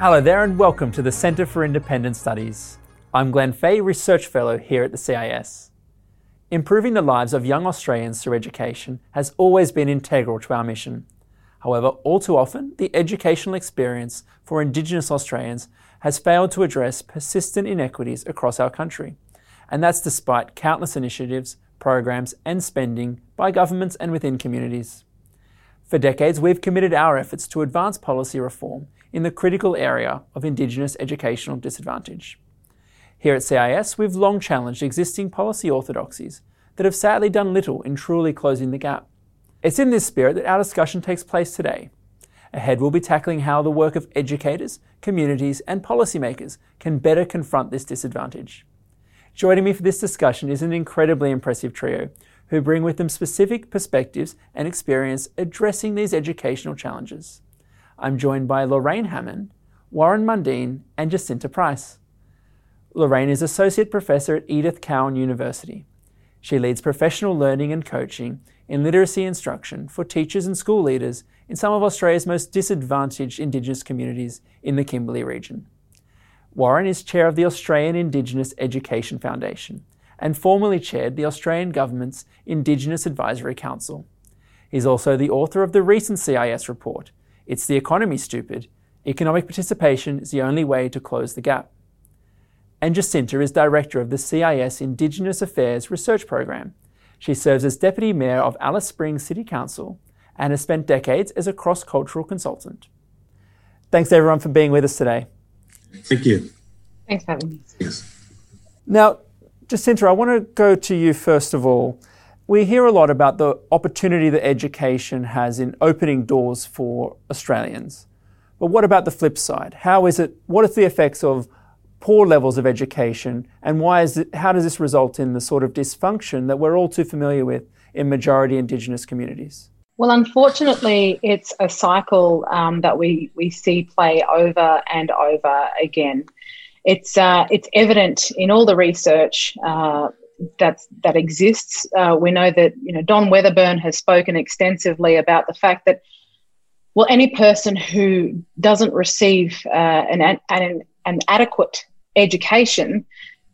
Hello there, and welcome to the Centre for Independent Studies. I'm Glenn Fahey, Research Fellow here at the CIS. Improving the lives of young Australians through education has always been integral to our mission. However, all too often, the educational experience for Indigenous Australians has failed to address persistent inequities across our country. And that's despite countless initiatives, programs, and spending by governments and within communities. For decades, we've committed our efforts to advance policy reform in the critical area of Indigenous educational disadvantage. Here at CIS, we've long challenged existing policy orthodoxies that have sadly done little in truly closing the gap. It's in this spirit that our discussion takes place today. Ahead, we'll be tackling how the work of educators, communities, and policymakers can better confront this disadvantage. Joining me for this discussion is an incredibly impressive trio who bring with them specific perspectives and experience addressing these educational challenges. I'm joined by Lorraine Hammond, Warren Mundine, and Jacinta Price. Lorraine is Associate Professor at Edith Cowan University. She leads professional learning and coaching in literacy instruction for teachers and school leaders in some of Australia's most disadvantaged Indigenous communities in the Kimberley region. Warren is chair of the Australian Indigenous Education Foundation and formerly chaired the Australian Government's Indigenous Advisory Council. He's also the author of the recent CIS report, It's the Economy Stupid Economic Participation is the Only Way to Close the Gap. And Jacinta is director of the CIS Indigenous Affairs Research Program she serves as Deputy Mayor of Alice Springs City Council and has spent decades as a cross cultural consultant. Thanks everyone for being with us today. Thank you. Thanks for having me. Yes. Now, Jacinta, I want to go to you first of all. We hear a lot about the opportunity that education has in opening doors for Australians. But what about the flip side? How is it, what are the effects of poor levels of education, and why is it, how does this result in the sort of dysfunction that we're all too familiar with in majority Indigenous communities? Well, unfortunately, it's a cycle um, that we, we see play over and over again. It's, uh, it's evident in all the research uh, that, that exists. Uh, we know that you know, Don Weatherburn has spoken extensively about the fact that well, any person who doesn't receive uh, an, an, an adequate education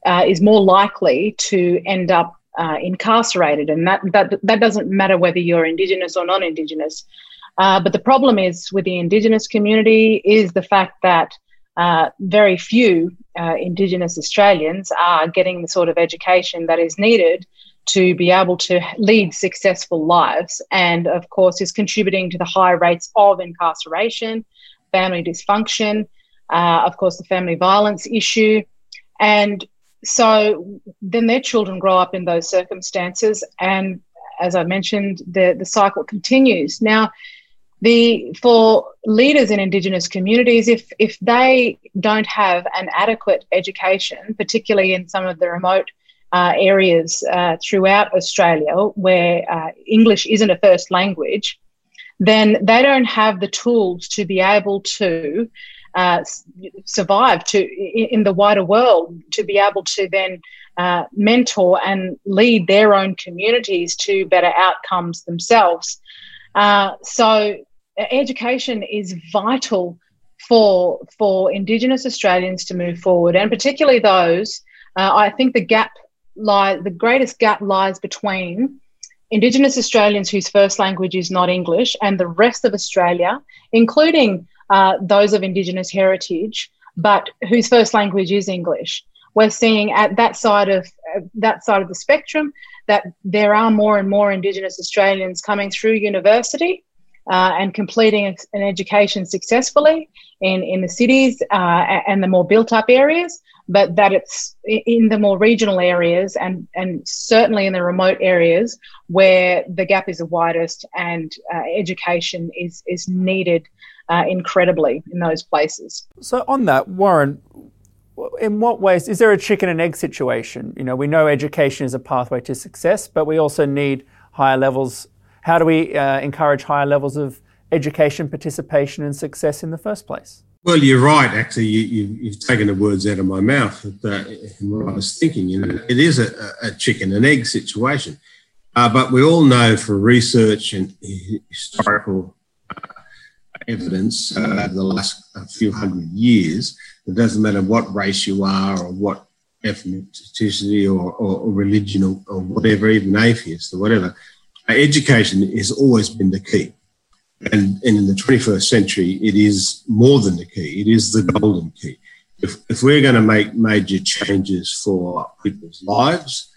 uh, is more likely to end up uh, incarcerated, and that, that that doesn't matter whether you're Indigenous or non-Indigenous. Uh, but the problem is with the Indigenous community is the fact that uh, very few uh, Indigenous Australians are getting the sort of education that is needed to be able to lead successful lives, and of course is contributing to the high rates of incarceration, family dysfunction, uh, of course, the family violence issue. And so then their children grow up in those circumstances. And as I mentioned, the, the cycle continues. Now, the for leaders in Indigenous communities, if if they don't have an adequate education, particularly in some of the remote uh, areas uh, throughout Australia where uh, English isn't a first language, then they don't have the tools to be able to uh, survive to in the wider world to be able to then uh, mentor and lead their own communities to better outcomes themselves. Uh, so education is vital for for Indigenous Australians to move forward, and particularly those. Uh, I think the gap lie the greatest gap lies between Indigenous Australians whose first language is not English and the rest of Australia, including uh, those of Indigenous heritage, but whose first language is English. We're seeing at that side of uh, that side of the spectrum that there are more and more Indigenous Australians coming through university uh, and completing an education successfully in, in the cities uh, and the more built up areas, but that it's in the more regional areas and, and certainly in the remote areas where the gap is the widest and uh, education is, is needed uh, incredibly in those places. So, on that, Warren, in what ways is there a chicken and egg situation? You know, we know education is a pathway to success, but we also need higher levels. How do we uh, encourage higher levels of education, participation, and success in the first place? Well, you're right. Actually, you, have taken the words out of my mouth. Uh, in what I was thinking, you know, it is a, a chicken and egg situation. Uh, but we all know for research and historical evidence uh, over the last few hundred years. It doesn't matter what race you are or what ethnicity or, or, or religion or, or, whatever, even atheist or whatever. Education has always been the key. And, and in the 21st century, it is more than the key, it is the golden key. If, if we're going to make major changes for people's lives,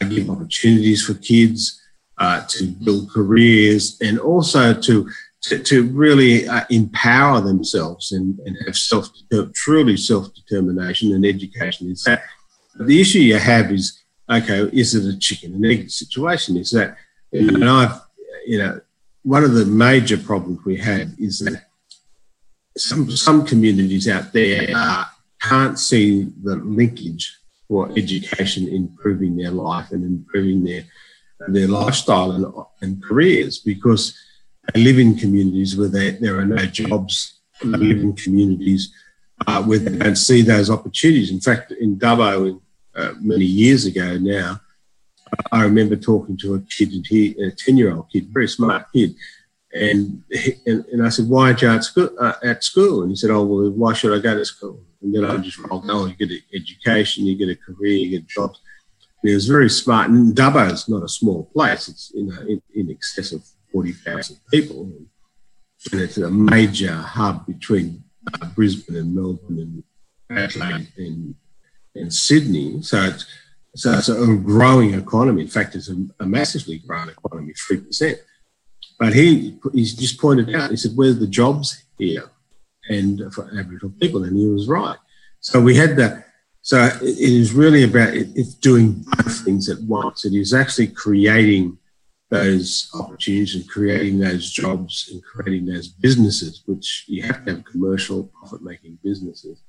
uh, give opportunities for kids uh, to build careers, and also to to, to really uh, empower themselves and, and have self truly self determination and education is that the issue you have is okay is it a chicken and egg situation? Is that and I've you know one of the major problems we have is that some some communities out there uh, can't see the linkage for education improving their life and improving their their lifestyle and, and careers because they live in communities where there, there are no jobs, they live in communities uh, where they don't see those opportunities. In fact, in Dubbo, uh, many years ago now, I remember talking to a kid, a 10 year old kid, very smart kid. And, and, and I said, why aren't you at school, uh, at school? And he said, oh, well, why should I go to school? And then I just rolled, oh, you get an education, you get a career, you get jobs. And he was very smart. And Dubbo is not a small place. It's, you know, in, in excess of 40,000 people. And it's a major hub between uh, Brisbane and Melbourne and Adelaide and, and Sydney. So it's, so it's a growing economy. In fact, it's a, a massively growing economy, 3%. But he he's just pointed out, he said, where's the jobs here? And for Aboriginal people, and he was right. So we had that. So it is really about it, it's doing both things at once. It is actually creating those opportunities and creating those jobs and creating those businesses, which you have to have commercial profit making businesses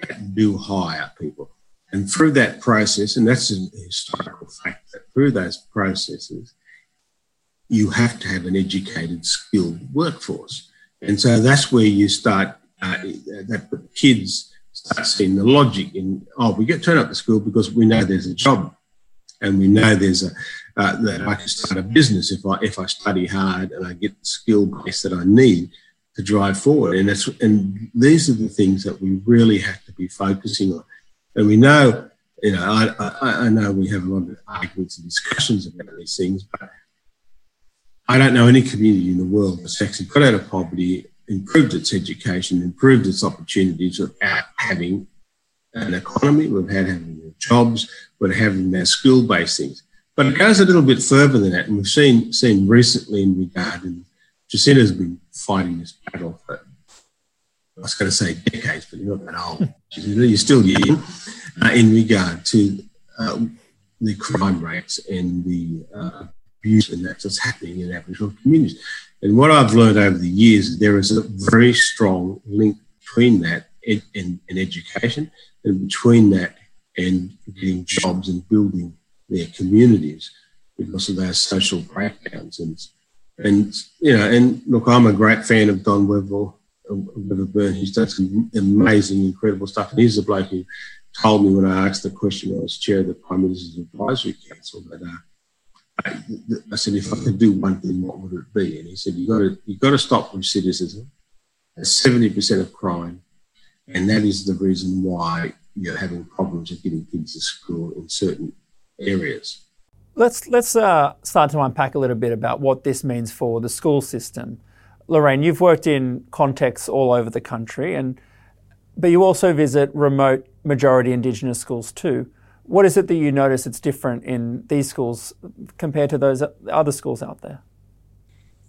that do hire people. And through that process, and that's a historical fact that through those processes, you have to have an educated, skilled workforce. And so that's where you start, uh, that the kids start seeing the logic in, oh, we get turned up to school because we know there's a job and we know there's a, uh, that I can start a business if I if I study hard and I get the skill base that I need to drive forward. And that's and these are the things that we really have to be focusing on. And we know, you know, I, I, I know we have a lot of arguments and discussions about these things, but I don't know any community in the world that's actually got out of poverty, improved its education, improved its opportunities without having an economy, we've having jobs, we're having their skill-based things. But it goes a little bit further than that, and we've seen seen recently in regard, and Jacinta's been fighting this battle for I was going to say decades, but you're not that old. You're still young uh, in regard to uh, the crime rates and the uh, abuse and that's what's happening in Aboriginal communities. And what I've learned over the years, there is a very strong link between that and, and, and education, and between that and getting jobs and building their communities because of those social breakdowns. And, and you know, and look, I'm a great fan of Don Webber, Webber Burn. He's done some amazing, incredible stuff. And he's the bloke who told me when I asked the question, I was chair of the Prime Minister's Advisory Council, that uh, I, I, said, if I could do one thing, what would it be? And he said, you got to you got to stop recidivism. That's Seventy percent of crime, and that is the reason why you're having problems with getting kids to school in certain areas. Let's let's uh, start to unpack a little bit about what this means for the school system. Lorraine, you've worked in contexts all over the country, and but you also visit remote majority Indigenous schools too. What is it that you notice it's different in these schools compared to those other schools out there?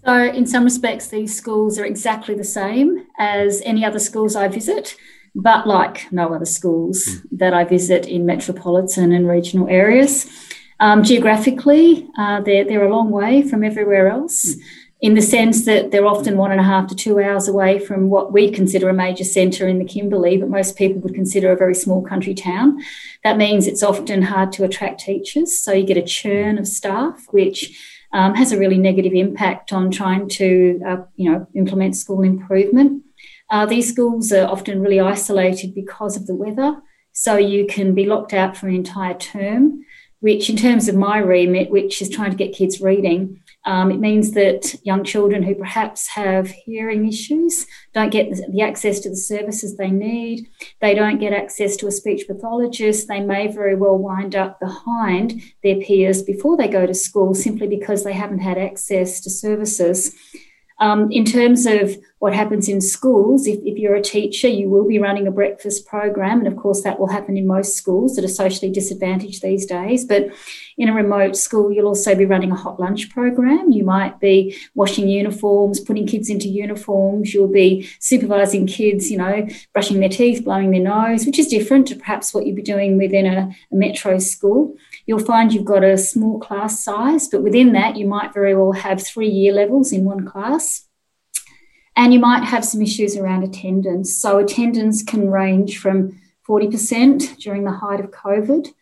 So, in some respects, these schools are exactly the same as any other schools I visit but like no other schools mm. that I visit in metropolitan and regional areas. Um, geographically, uh, they're, they're a long way from everywhere else. Mm. In the sense that they're often one and a half to two hours away from what we consider a major centre in the Kimberley, but most people would consider a very small country town. That means it's often hard to attract teachers. So you get a churn of staff, which um, has a really negative impact on trying to, uh, you know, implement school improvement. Uh, these schools are often really isolated because of the weather. So you can be locked out for an entire term, which, in terms of my remit, which is trying to get kids reading, Um, it means that young children who perhaps have hearing issues don't get the, the, access to the services they need. They don't get access to a speech pathologist. They may very well wind up behind their peers before they go to school simply because they haven't had access to services. Um, in terms of what happens in schools, if, if, you're a teacher, you will be running a breakfast program. And of course, that will happen in most schools that are socially disadvantaged these days. But in a remote school, you'll also be running a hot lunch program. You might be washing uniforms, putting kids into uniforms. You'll be supervising kids, you know, brushing their teeth, blowing their nose, which is different to perhaps what you'd be doing within a, a metro school. You'll find you've got a small class size, but within that, you might very well have three year levels in one class. And you might have some issues around attendance. So, attendance can range from 40% during the height of COVID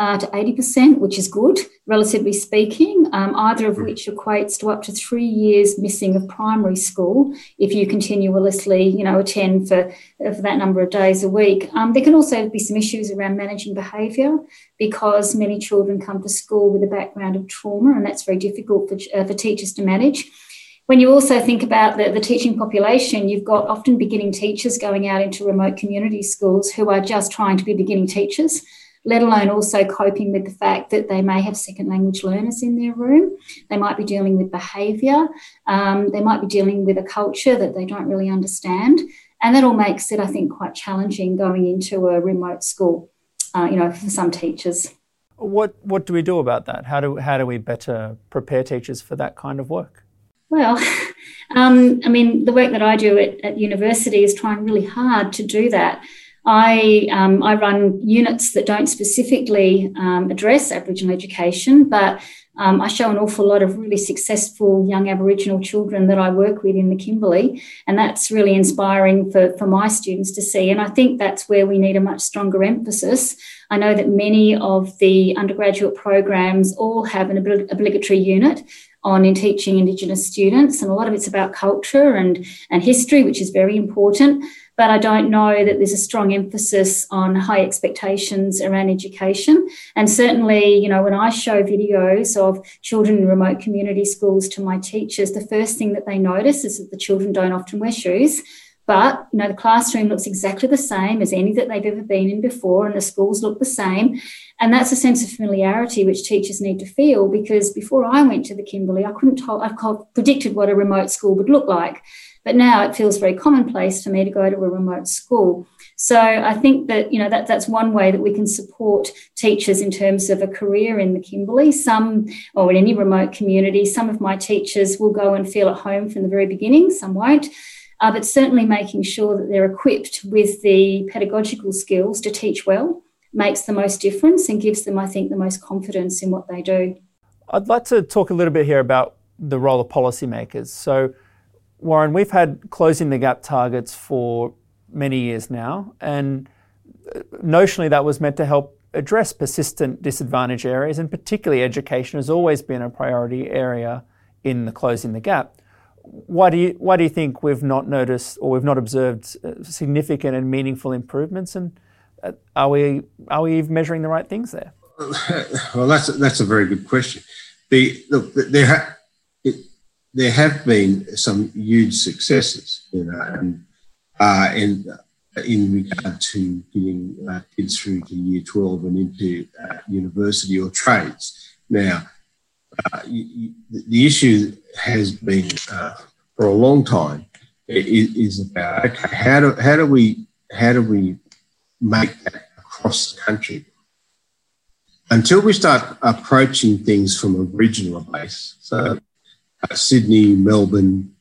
uh, to 80%, which is good, relatively speaking, um, either of which equates to up to three years missing of primary school if you continuously, you know, attend for, for that number of days a week. Um, there can also be some issues around managing behaviour because many children come to school with a background of trauma, and that's very difficult for, uh, for teachers to manage. When you also think about the, the teaching population, you've got often beginning teachers going out into remote community schools who are just trying to be beginning teachers, let alone also coping with the fact that they may have second language learners in their room. They might be dealing with behaviour. Um, they might be dealing with a culture that they don't really understand. And that all makes it, I think, quite challenging going into a remote school, uh, you know, for some teachers. What, what do we do about that? How do, how do we better prepare teachers for that kind of work? Well, um, I mean, the work that I do at, at, university is trying really hard to do that. I, um, I run units that don't specifically um, address Aboriginal education, but um, I show an awful lot of really successful young Aboriginal children that I work with in the Kimberley, and that's really inspiring for, for my students to see. And I think that's where we need a much stronger emphasis. I know that many of the undergraduate programs all have an obligatory unit on in teaching Indigenous students, and a lot of it's about culture and, and history, which is very important. But I don't know that there's a strong emphasis on high expectations around education. And certainly, you know, when I show videos of children in remote community schools to my teachers, the first thing that they notice is that the children don't often wear shoes. But you know, the classroom looks exactly the same as any that they've ever been in before, and the schools look the same. And that's a sense of familiarity which teachers need to feel because before I went to the Kimberley, I couldn't tell, I predicted what a remote school would look like. But now it feels very commonplace for me to go to a remote school. So I think that you know that that's one way that we can support teachers in terms of a career in the Kimberley. Some or in any remote community, some of my teachers will go and feel at home from the very beginning. Some won't uh, but certainly making sure that they're equipped with the pedagogical skills to teach well makes the most difference and gives them, I think, the most confidence in what they do. I'd like to talk a little bit here about the role of policymakers. So, Warren, we've had closing the gap targets for many years now, and uh, notionally that was meant to help address persistent disadvantaged areas, and particularly education has always been a priority area in the closing the gap why do you why do you think we've not noticed or we've not observed uh, significant and meaningful improvements? And uh, are we are we measuring the right things there? Well, that's a, that's a very good question. The look there there have been some huge successes, you know, and uh, in in regard to getting uh, kids through to year twelve and into uh, university or trades. Now, uh, you, you, the issue has been uh, for a long time is, is, about okay, how do how do we how do we make that across the country? Until we start approaching things from a regional base, so uh, Sydney, Melbourne,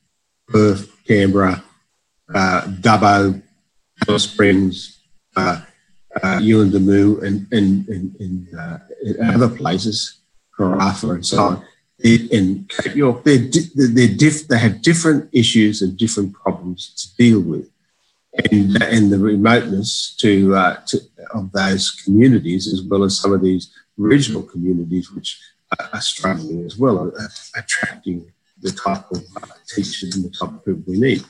Perth, Canberra, uh, Dubbo, Alice Springs, uh, uh, and, and, and, and uh, other places, Karratha and so on in Cape York, they're, they're diff, they have different issues and different problems to deal with. And, and the remoteness to, uh, to, of those communities, as well as some of these regional communities, which struggling as well, are, attracting the type of uh, teachers and the type of people we need.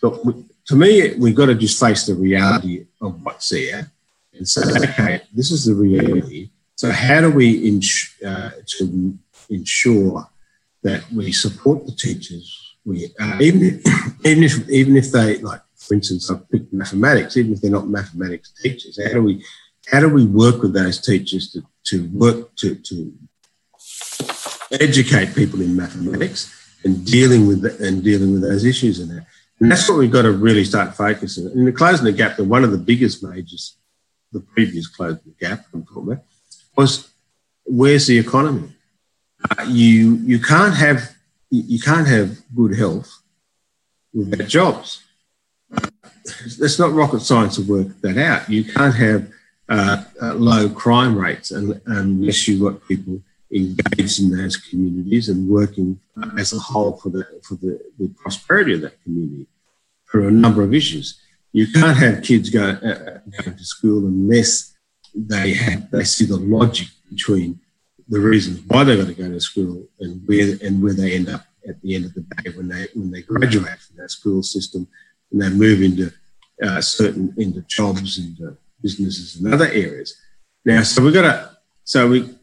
But we, to me, we've got to just face the reality of what's there and say, okay, this is the reality. So how do we ins- uh, to ensure that we support the teachers. We uh, even if, even if even if they like, for instance, I picked mathematics. Even if they're not mathematics teachers, how do we how do we work with those teachers to, to work to, to educate people in mathematics and dealing with the, and dealing with those issues in there? And that's what we've got to really start focusing on. In the closing the gap, the one of the biggest majors, the previous closing the gap I'm talking about, was where's the economy? Uh, you you can't have you can't have good health without jobs. It's not rocket science to work that out. You can't have uh, uh, low crime rates unless you've got people engaged in those communities and working as a whole for the for the, the prosperity of that community for a number of issues. You can't have kids go, uh, going to school unless they have they see the logic between the reasons why they've got to go to school and where and where they end up at the end of the day when they when they graduate from that school system and they move into uh, certain into jobs into businesses and other areas. Now, so we've got to so we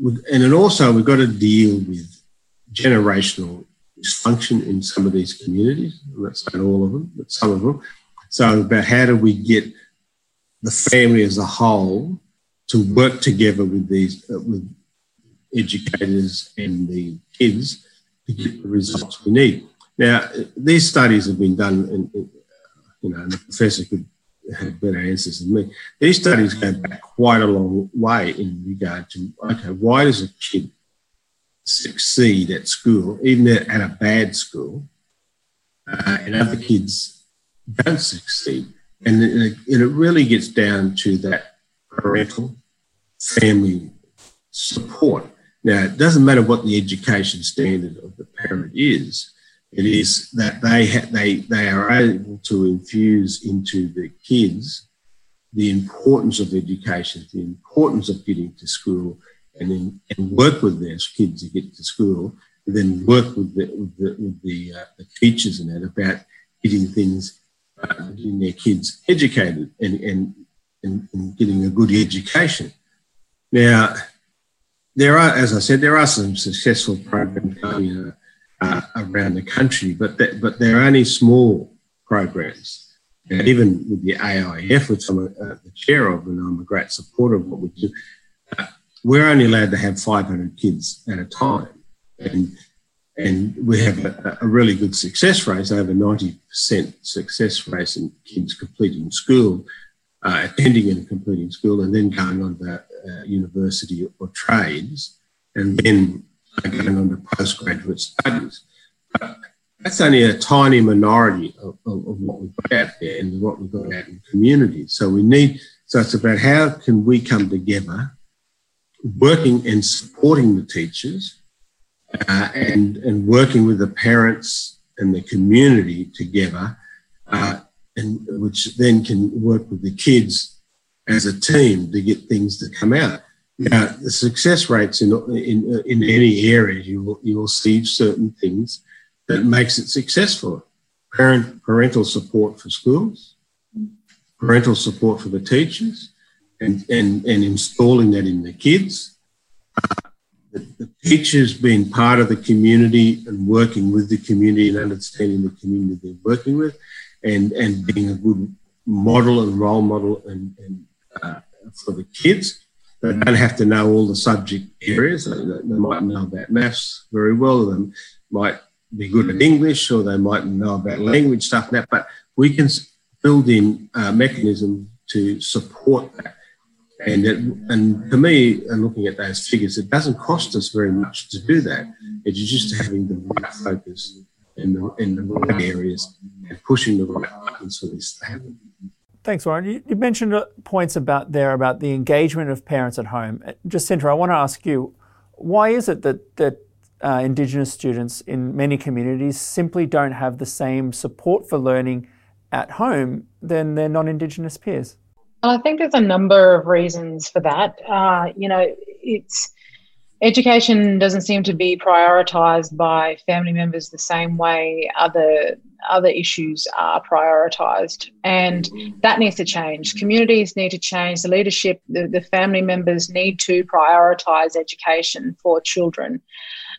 and then also we've got to deal with generational dysfunction in some of these communities. I'm not all of them, but some of them. So about how do we get the family as a whole to work together with these uh, with educators and the kids to get the results we need. Now, these studies have been done, and you know, and the professor could better answers than me. These studies go back quite a long way in regard to okay, why does a kid succeed at school, even at a bad school, uh, and other kids don't succeed? And it, and it really gets down to that parental family support. Now, it doesn't matter what the education standard of the parent is. It is that they ha- they they are able to infuse into the kids the importance of education, the importance of getting to school, and then and work with their kids to get to school, and then work with the with the, with the, uh, the teachers and that about getting things, uh, getting their kids educated and, and and, and getting a good education. Now, there are, as I said, there are some successful programs going uh, around the country, but that, but they're only small programs. And even with the AIF, which I'm a, uh, the chair of, and I'm a great supporter of what we do, uh, we're only allowed to have 500 kids at a time. And, and we have a, a really good success rate, over 90% success rate in kids completing school, uh, attending and completing school, and then going on to uh, university or trades, and then going on to postgraduate studies. But that's only a tiny minority of, of, of, what we've got out there and what we've got out in communities. So we need, so it's about how can we come together, working and supporting the teachers uh, and, and working with the parents and the community together, uh, and which then can work with the kids as a team to get things to come out. Now, the success rates in, in, in any area, you will, you will see certain things that makes it successful. Parent, parental support for schools, parental support for the teachers, and, and, and installing that in the kids. Uh, the, the teachers being part of the community and working with the community and understanding the community they're working with, and, and being a good model and role model and, and uh, for the kids they don't have to know all the subject areas. They, they might know about maths very well. They might be good at mm. English, or they might know about language stuff. And that, but we can build in a mechanism to support that. And it, and to me, and looking at those figures, it doesn't cost us very much to do that. It's just having the right focus in the in the right areas and pushing the right buttons for this to happen. Thanks, Warren. You, you, mentioned uh, points about there about the engagement of parents at home. Uh, Jacinta, I want to ask you, why is it that that uh, Indigenous students in many communities simply don't have the same support for learning at home than their non-Indigenous peers? I think there's a number of reasons for that. Uh, you know, it's education doesn't seem to be prioritized by family members the same way other other issues are prioritized. And that needs to change. Communities need to change. The leadership the, the family members need to prioritize education for children.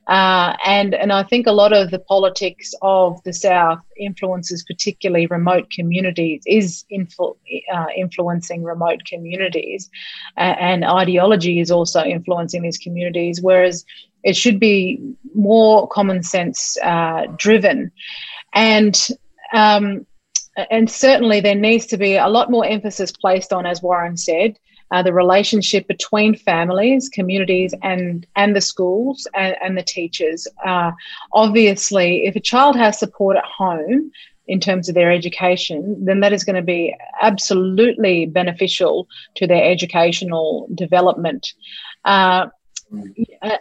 Uh, and and I think a lot of the politics of the South influences, particularly remote communities, is influ- uh, influencing remote communities, uh, and ideology is also influencing these communities. Whereas it should be more common sense uh, driven, and um, and certainly there needs to be a lot more emphasis placed on, as Warren said, uh, the relationship between families, communities, and and the schools and, and the teachers. Uh, obviously, if a child has support at home in terms of their education, then that is going to be absolutely beneficial to their educational development. Uh,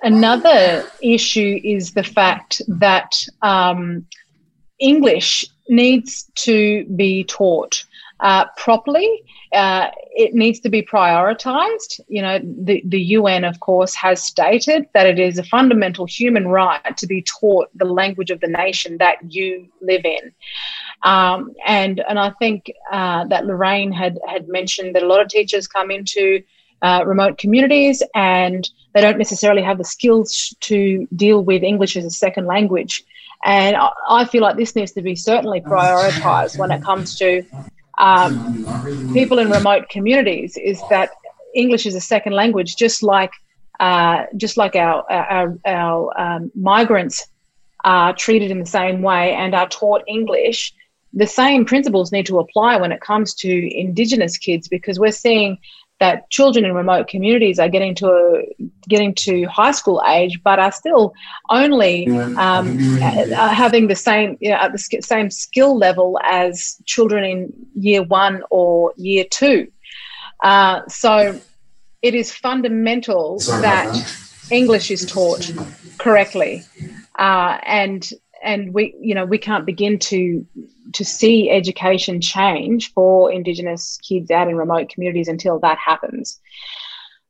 another issue is the fact that um, English needs to be taught uh, properly. Uh, it needs to be prioritized. You know, the, the UN, of course, has stated that it is a fundamental human right to be taught the language of the nation that you live in. Um, and and I think uh, that Lorraine had had mentioned that a lot of teachers come into uh, remote communities and they don't necessarily have the skills to deal with English as a second language. And I feel like this needs to be certainly prioritized when it comes to um, people in remote communities is that English is a second language, just like uh, just like our our, our um, migrants are treated in the same way and are taught English. The same principles need to apply when it comes to Indigenous kids because we're seeing that children in remote communities are getting to a, getting to high school age, but are still only um, having the same you know, at the same skill level as children in year one or year two. Uh, so it is fundamental Sorry that, that. English is taught correctly, uh, and and we you know we can't begin to to see education change for Indigenous kids out in remote communities until that happens.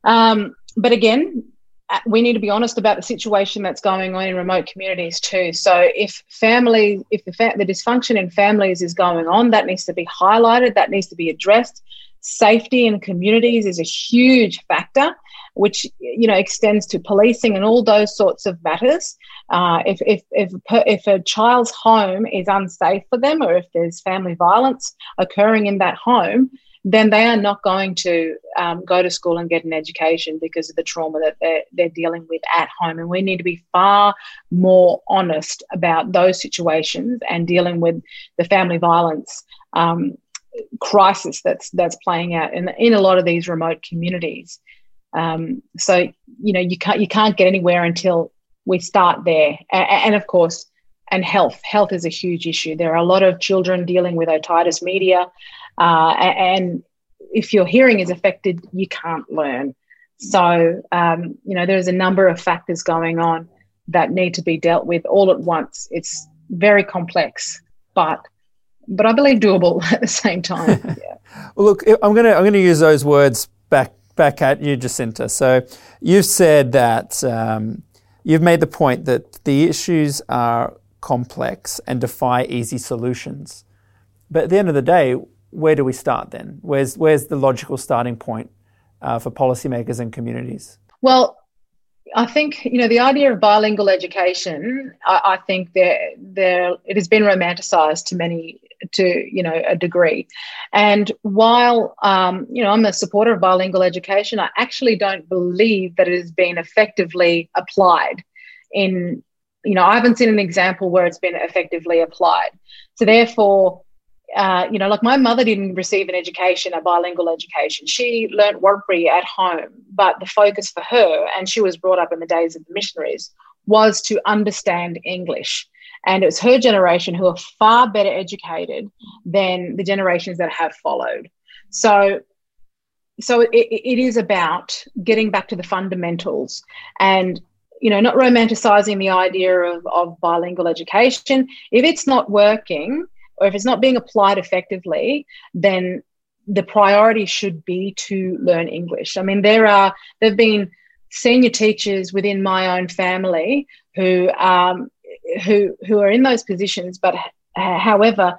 Um, but again, uh, we need to be honest about the situation that's going on in remote communities too. So if family, if the, fa- the dysfunction in families is going on, that needs to be highlighted. That needs to be addressed. Safety in communities is a huge factor, which you know extends to policing and all those sorts of matters. Uh, if, if, if, if a child's home is unsafe for them or if there's family violence occurring in that home, then they are not going to um, go to school and get an education because of the trauma that they're, they're dealing with at home. And we need to be far more honest about those situations and dealing with the family violence um, crisis that's that's playing out in, in a lot of these remote communities. Um, so you know you can't you can't get anywhere until we start there. And, of course, and health. Health is a huge issue. There are a lot of children dealing with otitis media, uh, and if your hearing is affected, you can't learn. So, um, you know, there's a number of factors going on that need to be dealt with all at once. It's very complex, but but I believe doable at the same time. Yeah. well, look, I'm gonna I'm gonna use those words back back at you, Jacinta. So you've said that um, You've made the point that the issues are complex and defy easy solutions. But at the end of the day, where do we start then? Where's, where's the logical starting point uh, for policymakers and communities? Well, I think you know the idea of bilingual education. I, I think there, there it has been romanticized to many to you know a degree and while um, you know i'm a supporter of bilingual education i actually don't believe that it has been effectively applied in you know i haven't seen an example where it's been effectively applied so therefore uh, you know, like my mother didn't receive an education, a bilingual education. She learnt Warlpiri at home, but the focus for her, and she was brought up in the days of the missionaries, was to understand English. And it was her generation who are far better educated than the generations that have followed. So, so it, it is about getting back to the fundamentals and you know not romanticizing the idea of, of bilingual education if it's not working or if it's not being applied effectively then the priority should be to learn english. I mean there are there have been senior teachers within my own family who um, who who are in those positions, but however,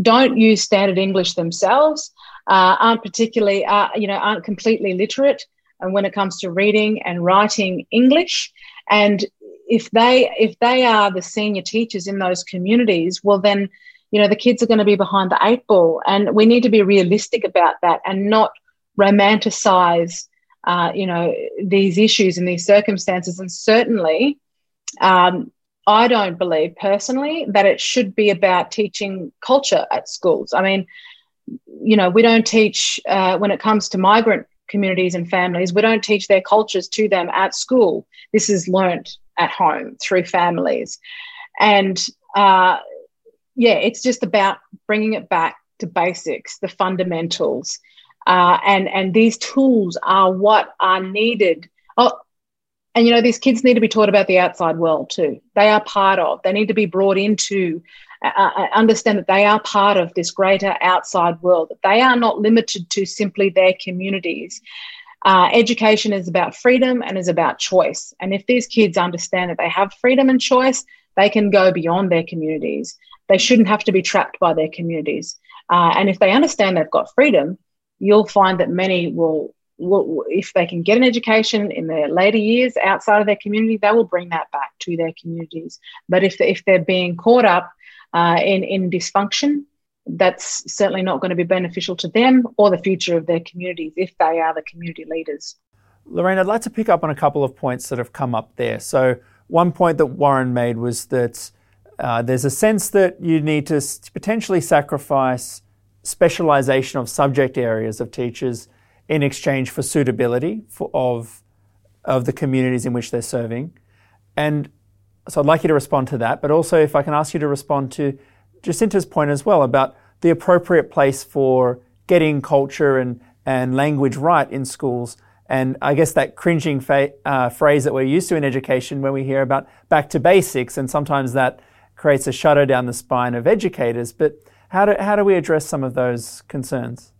don't use standard English themselves, uh, aren't particularly, uh, you know, aren't completely literate, and when it comes to reading and writing English, and if they if they are the senior teachers in those communities, well then you know the kids are going to be behind the eight ball, and we need to be realistic about that and not romanticize uh, you know these issues and these circumstances. And certainly, um, I don't believe personally that it should be about teaching culture at schools. I mean, you know, we don't teach uh, when it comes to migrant communities and families, we don't teach their cultures to them at school. This is learnt at home through families. And uh, yeah, it's just about bringing it back to basics, the fundamentals. Uh, and, and these tools are what are needed. Oh, and you know, these kids need to be taught about the outside world too. They are part of, they need to be brought into uh, uh, understand that they are part of this greater outside world, that they are not limited to simply their communities. Uh, education is about freedom and is about choice. And if these kids understand that they have freedom and choice, they can go beyond their communities. They shouldn't have to be trapped by their communities. Uh, and if they understand they've got freedom, you'll find that many will, will, if they can get an education in their later years outside of their community, they will bring that back to their communities. But if, if they're being caught up uh, in, in dysfunction, that's certainly not going to be beneficial to them or the future of their communities if they are the community leaders. Lorraine, I'd like to pick up on a couple of points that have come up there. So, one point that Warren made was that uh, there's a sense that you need to potentially sacrifice specialization of subject areas of teachers in exchange for suitability for, of, of the communities in which they're serving. And so I'd like you to respond to that, but also if I can ask you to respond to Jacinta's point as well about the appropriate place for getting culture and, and language right in schools. And I guess that cringing fa- uh, phrase that we're used to in education when we hear about back to basics, and sometimes that creates a shudder down the spine of educators. But how do, how do we address some of those concerns?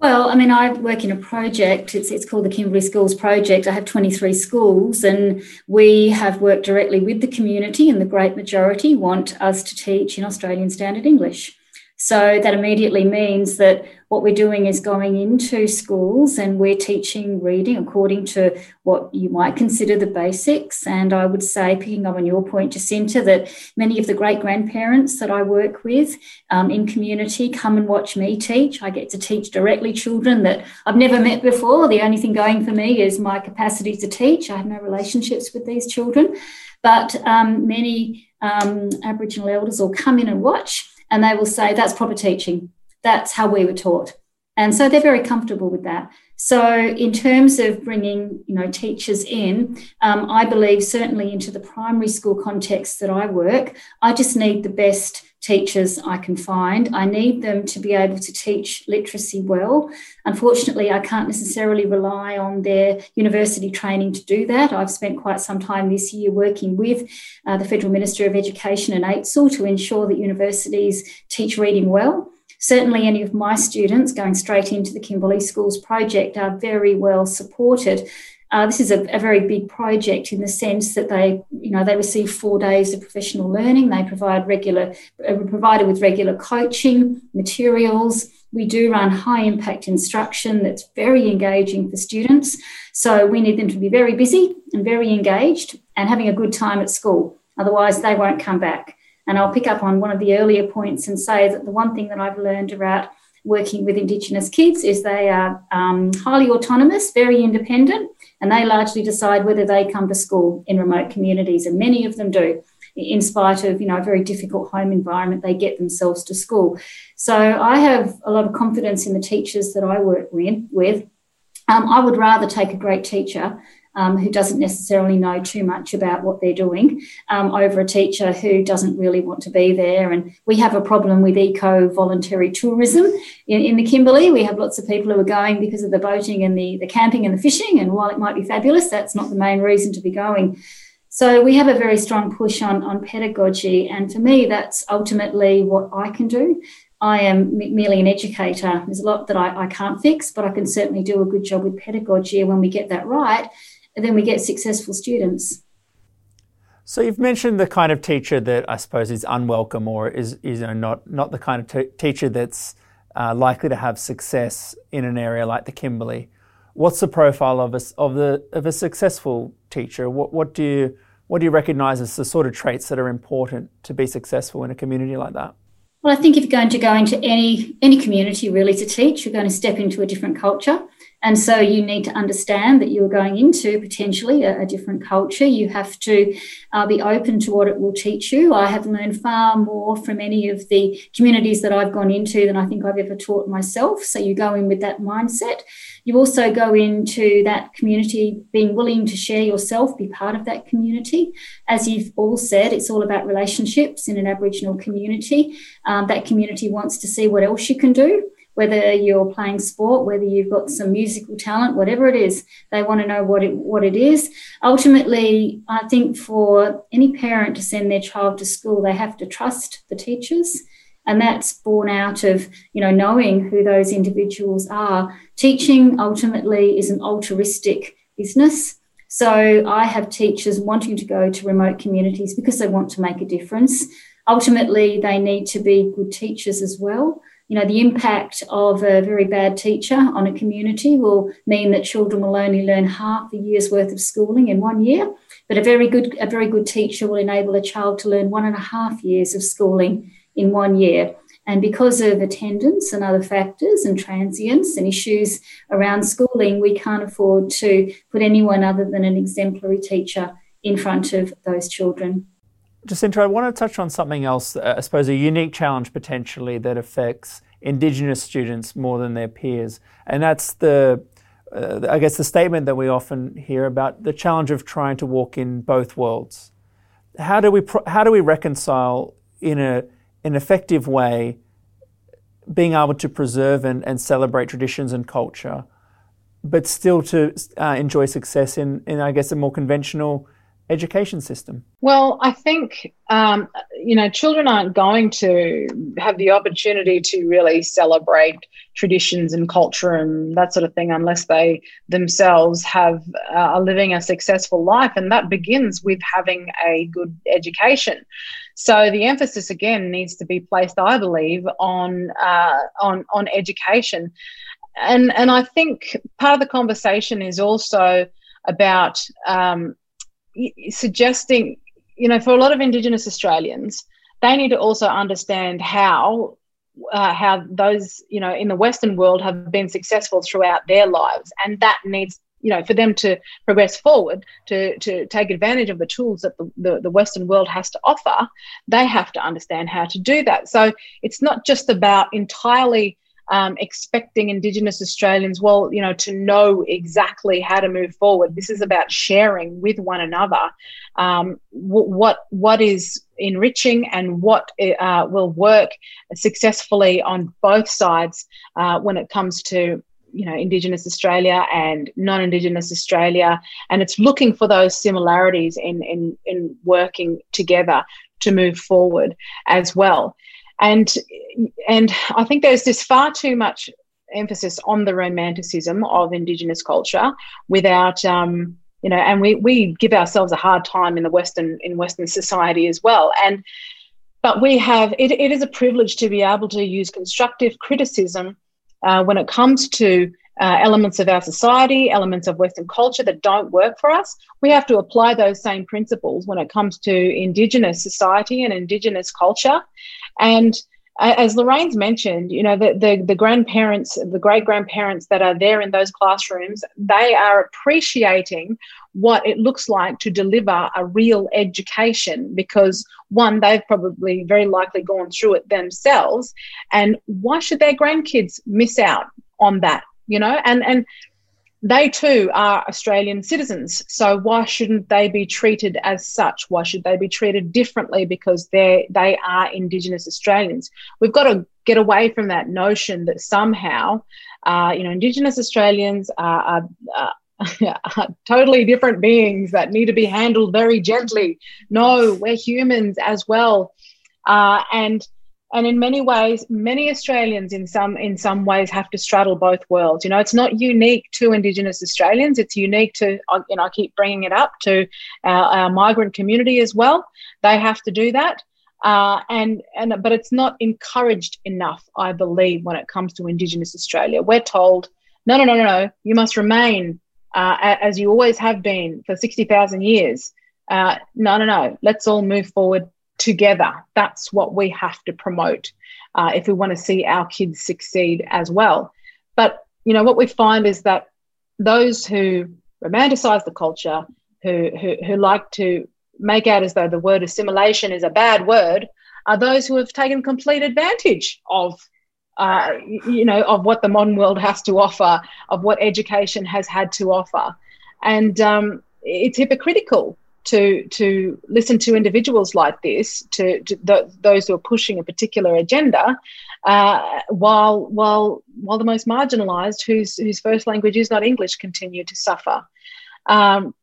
Well, I mean, I work in a project. It's, it's called the Kimberley Schools Project. I have 23 schools, and we have worked directly with the community, and the great majority want us to teach in Australian Standard English. So that immediately means that what we're doing is going into schools and we're teaching reading according to what you might consider the basics. And I would say, picking up on your point, Jacinta, that many of the great grandparents that I work with um, in community come and watch me teach. I get to teach directly children that I've never met before. The only thing going for me is my capacity to teach. I have no relationships with these children. But um, many um, Aboriginal elders will come in and watch and they will say that's proper teaching. That's how we were taught. And so they're very comfortable with that. So, in terms of bringing, you know, teachers in, um, I believe certainly into the primary school context that I work, I just need the best teachers I can find. I need them to be able to teach literacy well. Unfortunately, I can't necessarily rely on their university training to do that. I've spent quite some time this year working with uh, the Federal Minister of Education and AITSL to ensure that universities teach reading well. Certainly, any of my students going straight into the Kimberley Schools project are very well supported. Uh, this is a, a, very big project in the sense that they, you know, they receive four days of professional learning. They provide regular, uh, provided with regular coaching materials. We do run high impact instruction that's very engaging for students. So we need them to be very busy and very engaged and having a good time at school. Otherwise, they won't come back. And I'll pick up on one of the earlier points and say that the one thing that I've learned about working with Indigenous kids is they are um, highly autonomous, very independent, and they largely decide whether they come to school in remote communities, and many of them do. In spite of you know a very difficult home environment, they get themselves to school. So I have a lot of confidence in the teachers that I work with. Um, I would rather take a great teacher um, who doesn't necessarily know too much about what they're doing um, over a teacher who doesn't really want to be there. And we have a problem with eco voluntary tourism in, in the Kimberley. We have lots of people who are going because of the boating and the, the camping and the fishing. And while it might be fabulous, that's not the main reason to be going. So we have a very strong push on, on pedagogy. And for me, that's ultimately what I can do. I am merely an educator. There's a lot that I, I can't fix, but I can certainly do a good job with pedagogy. And when we get that right, and then we get successful students. So you've mentioned the kind of teacher that I suppose is unwelcome or is, is you know, not, not the kind of t- teacher that's uh, likely to have success in an area like the Kimberley. What's the profile of a, of the of a successful teacher? What what do you what do you recognise as the sort of traits that are important to be successful in a community like that? Well, I think if you're going to go into any any community really to teach, you're going to step into a different culture. And so you need to understand that you're going into potentially a, a different culture. You have to uh, be open to what it will teach you. I have learned far more from any of the communities that I've gone into than I think I've ever taught myself. So you go in with that mindset. You also go into that community being willing to share yourself, be part of that community. As you've all said, it's all about relationships in an Aboriginal community. Um, that community wants to see what else you can do whether you're playing sport, whether you've got some musical talent, whatever it is, they want to know what it what it is. Ultimately, I think for any parent to send their child to school, they have to trust the teachers. And that's born out of, you know, knowing who those individuals are. Teaching ultimately is an altruistic business. So I have teachers wanting to go to remote communities because they want to make a difference. Ultimately, they need to be good teachers as well you know, the impact of a very bad teacher on a community will mean that children will only learn half a year's worth of schooling in one year. But a very good, a very good teacher will enable a child to learn one and a half years of schooling in one year. And because of attendance and other factors and transience and issues around schooling, we can't afford to put anyone other than an exemplary teacher in front of those children. Jacinta, I want to touch on something else, uh, I suppose a unique challenge potentially that affects Indigenous students more than their peers. And that's the, uh, I guess, the statement that we often hear about the challenge of trying to walk in both worlds. How do we, pro- how do we reconcile in a, an effective way being able to preserve and, and celebrate traditions and culture, but still to uh, enjoy success in, in, I guess, a more conventional education system? Well, I think, um, you know, children aren't going to have the opportunity to really celebrate traditions and culture and that sort of thing unless they themselves have uh, are living a successful life. And that begins with having a good education. So the emphasis again needs to be placed, I believe, on uh, on on education. And and I think part of the conversation is also about um, suggesting, you know, for a lot of Indigenous Australians, they need to also understand how uh, how those you know in the Western world have been successful throughout their lives, and that needs you know for them to progress forward to to take advantage of the tools that the, the, the Western world has to offer. They have to understand how to do that. So it's not just about entirely um, expecting Indigenous Australians, well, you know, to know exactly how to move forward. This is about sharing with one another um, w- what what is enriching and what uh, will work successfully on both sides uh, when it comes to you know indigenous australia and non-indigenous australia and it's looking for those similarities in in in working together to move forward as well and and I think there's this far too much emphasis on the romanticism of Indigenous culture without um, you know, and we we give ourselves a hard time in the Western in Western society as well, and but we have it, it is a privilege to be able to use constructive criticism uh, when it comes to uh, elements of our society, elements of Western culture that don't work for us, we have to apply those same principles when it comes to Indigenous society and Indigenous culture. And as Lorraine's mentioned, you know, the, the, the grandparents, the great grandparents that are there in those classrooms, they are appreciating what it looks like to deliver a real education because one, they've probably very likely gone through it themselves. And why should their grandkids miss out on that? You know, and and they too are Australian citizens. So why shouldn't they be treated as such? Why should they be treated differently because they they are Indigenous Australians? We've got to get away from that notion that somehow, uh, you know, Indigenous Australians are, are, are totally different beings that need to be handled very gently. No, we're humans as well, uh, and and in many ways many australians in some in some ways have to straddle both worlds. You know it's not unique to indigenous australians. It's unique to you know i keep bringing it up to our, our migrant community as well. They have to do that. Uh, and and but it's not encouraged enough i believe when it comes to indigenous australia. We're told no no no no no. You must remain uh, as you always have been for 60,000 years. Uh, no, no, no. Let's all move forward together. That's what we have to promote uh, if we want to see our kids succeed as well. But you know what we find is that those who romanticize the culture, who, who, who like to make out as though the word assimilation is a bad word, are those who have taken complete advantage of uh, you know, of what the modern world has to offer, of what education has had to offer. And um, it's hypocritical to to listen to individuals like this, to, to th- those who are pushing a particular agenda, uh, while while while the most marginalised, whose whose first language is not English, continue to suffer. Um,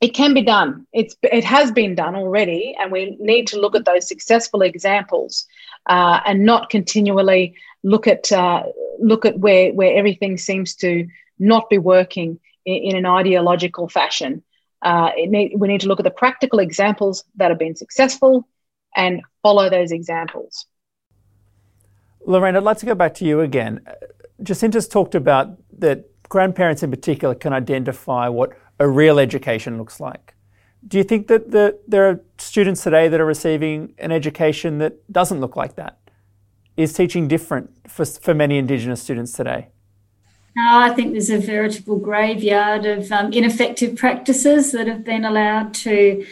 it can be done. It's it has been done already, and we need to look at those successful examples uh, and not continually look at uh, look at where where everything seems to not be working in, in an ideological fashion. Uh, need, we need to look at the practical examples that have been successful and follow those examples. Lorraine, I'd like to go back to you again. Jacinta's talked about that grandparents in particular can identify what a real education looks like. Do you think that the, there are students today that are receiving an education that doesn't look like that? Is teaching different for, for many Indigenous students today? No, I think there's a veritable graveyard of um, ineffective practices that have been allowed to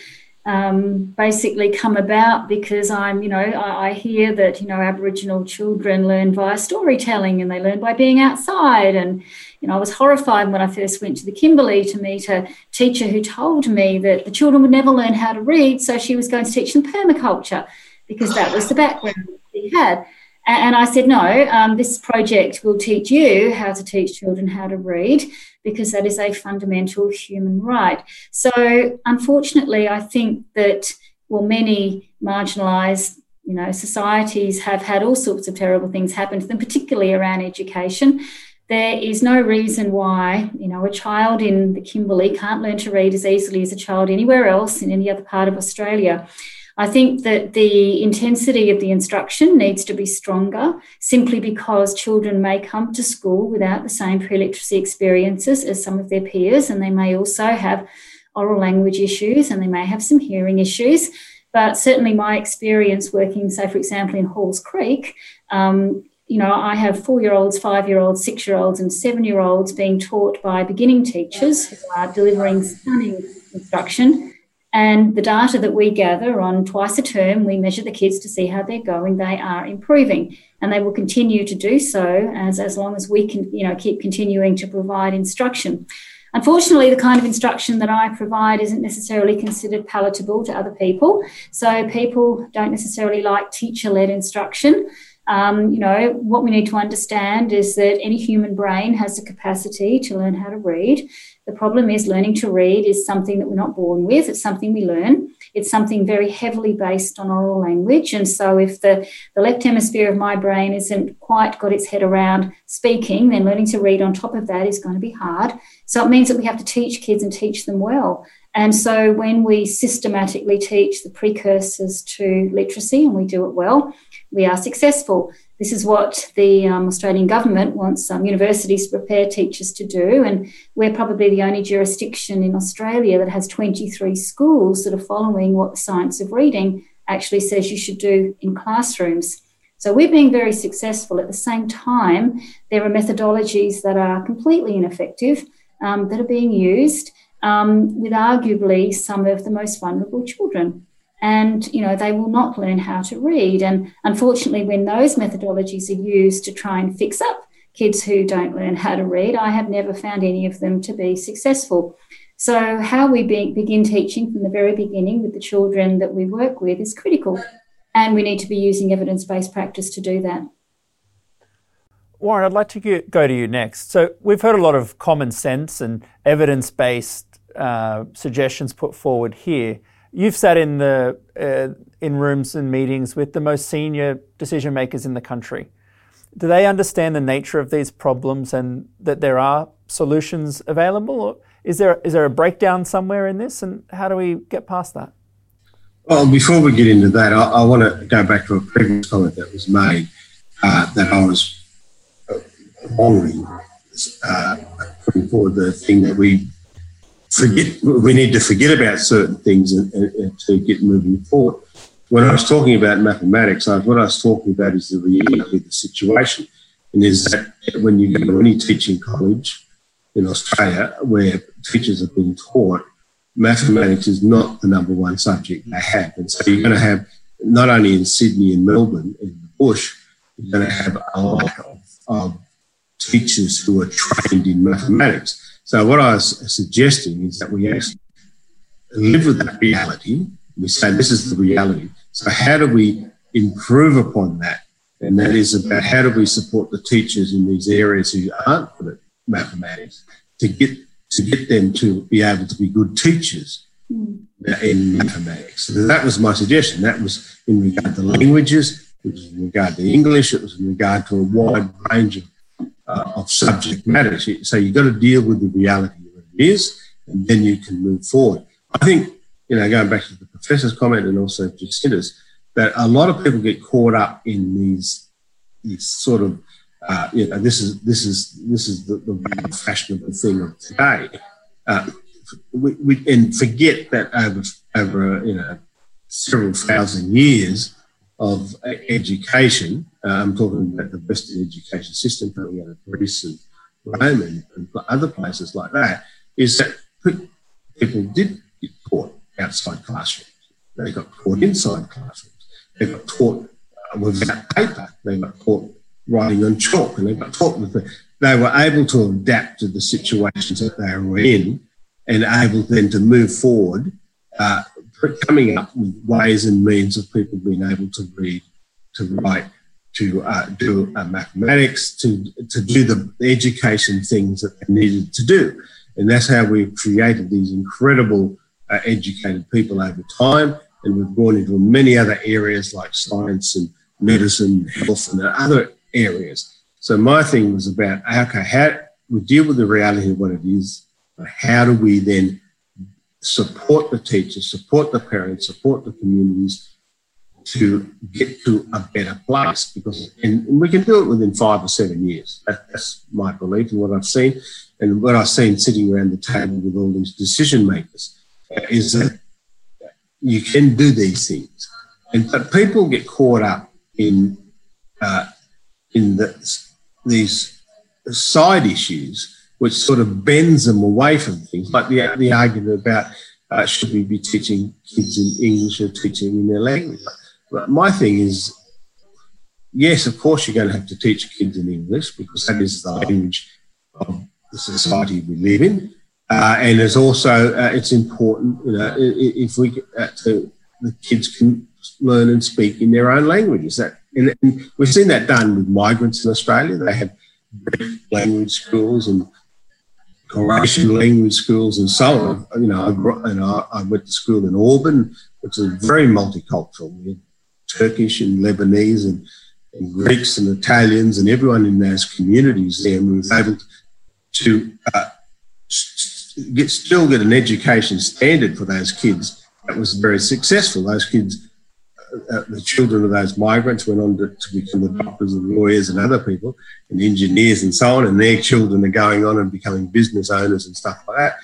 um, basically come about because I'm, you know, I, I, hear that, you know, Aboriginal children learn via storytelling and they learn by being outside. And, you know, I was horrified when I first went to the Kimberley to meet a teacher who told me that the children would never learn how to read, so she was going to teach them permaculture because that was the background she had. And I said, no, um, this project will teach you how to teach children how to read because that is a fundamental human right. So, unfortunately, I think that, well, many marginalised you know, societies have had all sorts of terrible things happen to them, particularly around education. There is no reason why, you know, a child in the Kimberley can't learn to read as easily as a child anywhere else in any other part of Australia. I think that the intensity of the instruction needs to be stronger simply because children may come to school without the same pre literacy experiences as some of their peers, and they may also have oral language issues and they may have some hearing issues. But certainly, my experience working, say, for example, in Halls Creek, um, you know, I have four year olds, five year olds, six year olds, and seven year olds being taught by beginning teachers who are delivering stunning instruction and the data that we gather on twice a term, we measure the kids to see how they're going. They are improving, and they will continue to do so as, as long as we can, you know, keep continuing to provide instruction. Unfortunately, the kind of instruction that I provide isn't necessarily considered palatable to other people. So people don't necessarily like teacher-led instruction. Um, you know, what we need to understand is that any human brain has the capacity to learn how to read. The problem is learning to read is something that we're not born with, it's something we learn. It's something very heavily based on oral language. And so, if the, the left hemisphere of my brain isn't quite got its head around speaking, then learning to read on top of that is going to be hard. So, it means that we have to teach kids and teach them well. And so, when we systematically teach the precursors to literacy and we do it well, we are successful. This is what the um, Australian government wants um, universities to prepare teachers to do. And we're probably the only jurisdiction in Australia that has 23 schools that are following what the science of reading actually says you should do in classrooms. So we're being very successful. At the same time, there are methodologies that are completely ineffective um, that are being used um, with arguably some of the most vulnerable children and you know they will not learn how to read. And unfortunately when those methodologies are used to try and fix up kids who don't learn how to read i have never found any of them to be successful. So how we be, begin teaching from the very beginning with the children that we work with is critical and we need to be using evidence-based practice to do that. Warren i'd like to get, go to you next. So we've heard a lot of common sense and evidence-based uh, suggestions put forward here You've sat in the uh, in rooms and meetings with the most senior decision makers in the country. Do they understand the nature of these problems and that there are solutions available? Or is there is there a breakdown somewhere in this, and how do we get past that? Well, before we get into that, I, I want to go back to a previous comment that was made uh, that I was uh, honouring, uh, putting forward the thing that we forget, we need to forget about certain things and, and, and to get moving forward. When I was talking about mathematics, I, what I was talking about is the reality of the situation. And is that when you go to any teaching college in Australia where teachers are being taught, mathematics is not the number one subject they have. And so you're going to have, not only in Sydney and Melbourne, in the bush, you're going to have a lot of, of teachers who are trained in mathematics. So what I was suggesting is that we actually live with that reality. We say this is the reality. So how do we improve upon that? And that is about how do we support the teachers in these areas who aren't good at mathematics to get to get them to be able to be good teachers mm. in mathematics. So that was my suggestion. That was in regard to languages, it was in regard to English, it was in regard to a wide range of, uh, of subject matters. So you've got to deal with the reality of it is, and then you can move forward. I think, you know, going back to the professor's comment and also Jacinta's, that a lot of people get caught up in these, these sort of uh, you know, this is this is this is the, the fashionable thing of today. Uh, we, we, and forget that over over you know several thousand years of education. Uh, I'm talking about the Western education system coming out of Greece and Rome and, and other places like that. Is that people did get taught outside classrooms. They got taught inside classrooms. They got taught uh, without paper. They got taught writing on chalk and they got taught with it. They were able to adapt to the situations that they were in and able then to move forward, uh, coming up with ways and means of people being able to read, to write, to uh, do uh, mathematics, to, to do the education things that they needed to do. And that's how we've created these incredible uh, educated people over time. And we've gone into many other areas like science and medicine, health, and other areas. So my thing was about okay, how we deal with the reality of what it is. How do we then support the teachers, support the parents, support the communities to get to a better place? Because and, we can do it within five or seven years. That's my belief and what I've seen, and what I've seen sitting around the table with all these decision makers is that you can do these things, and but people get caught up in uh, in the, these side issues, which sort of bends them away from things, like the, the argument about uh, should we be teaching kids in English or teaching in their language. But my thing is, yes, of course you're going to have to teach kids in English because that is the language of the society we live in. Uh, and it's also uh, it's important, you know, if we to the kids can learn and speak in their own languages. That and, and we've seen that done with migrants in Australia. They have language schools and Croatian language schools and so on. You know, I, I went to school in Auburn, which is very multicultural. We had Turkish and Lebanese and, and, Greeks and Italians and everyone in those communities there. And we were able to uh, get still get an education standard for those kids that was very successful. Those kids uh, the children of those migrants went on to, to, become the doctors and lawyers and other people and engineers and so on, and their children are going on and becoming business owners and stuff like that.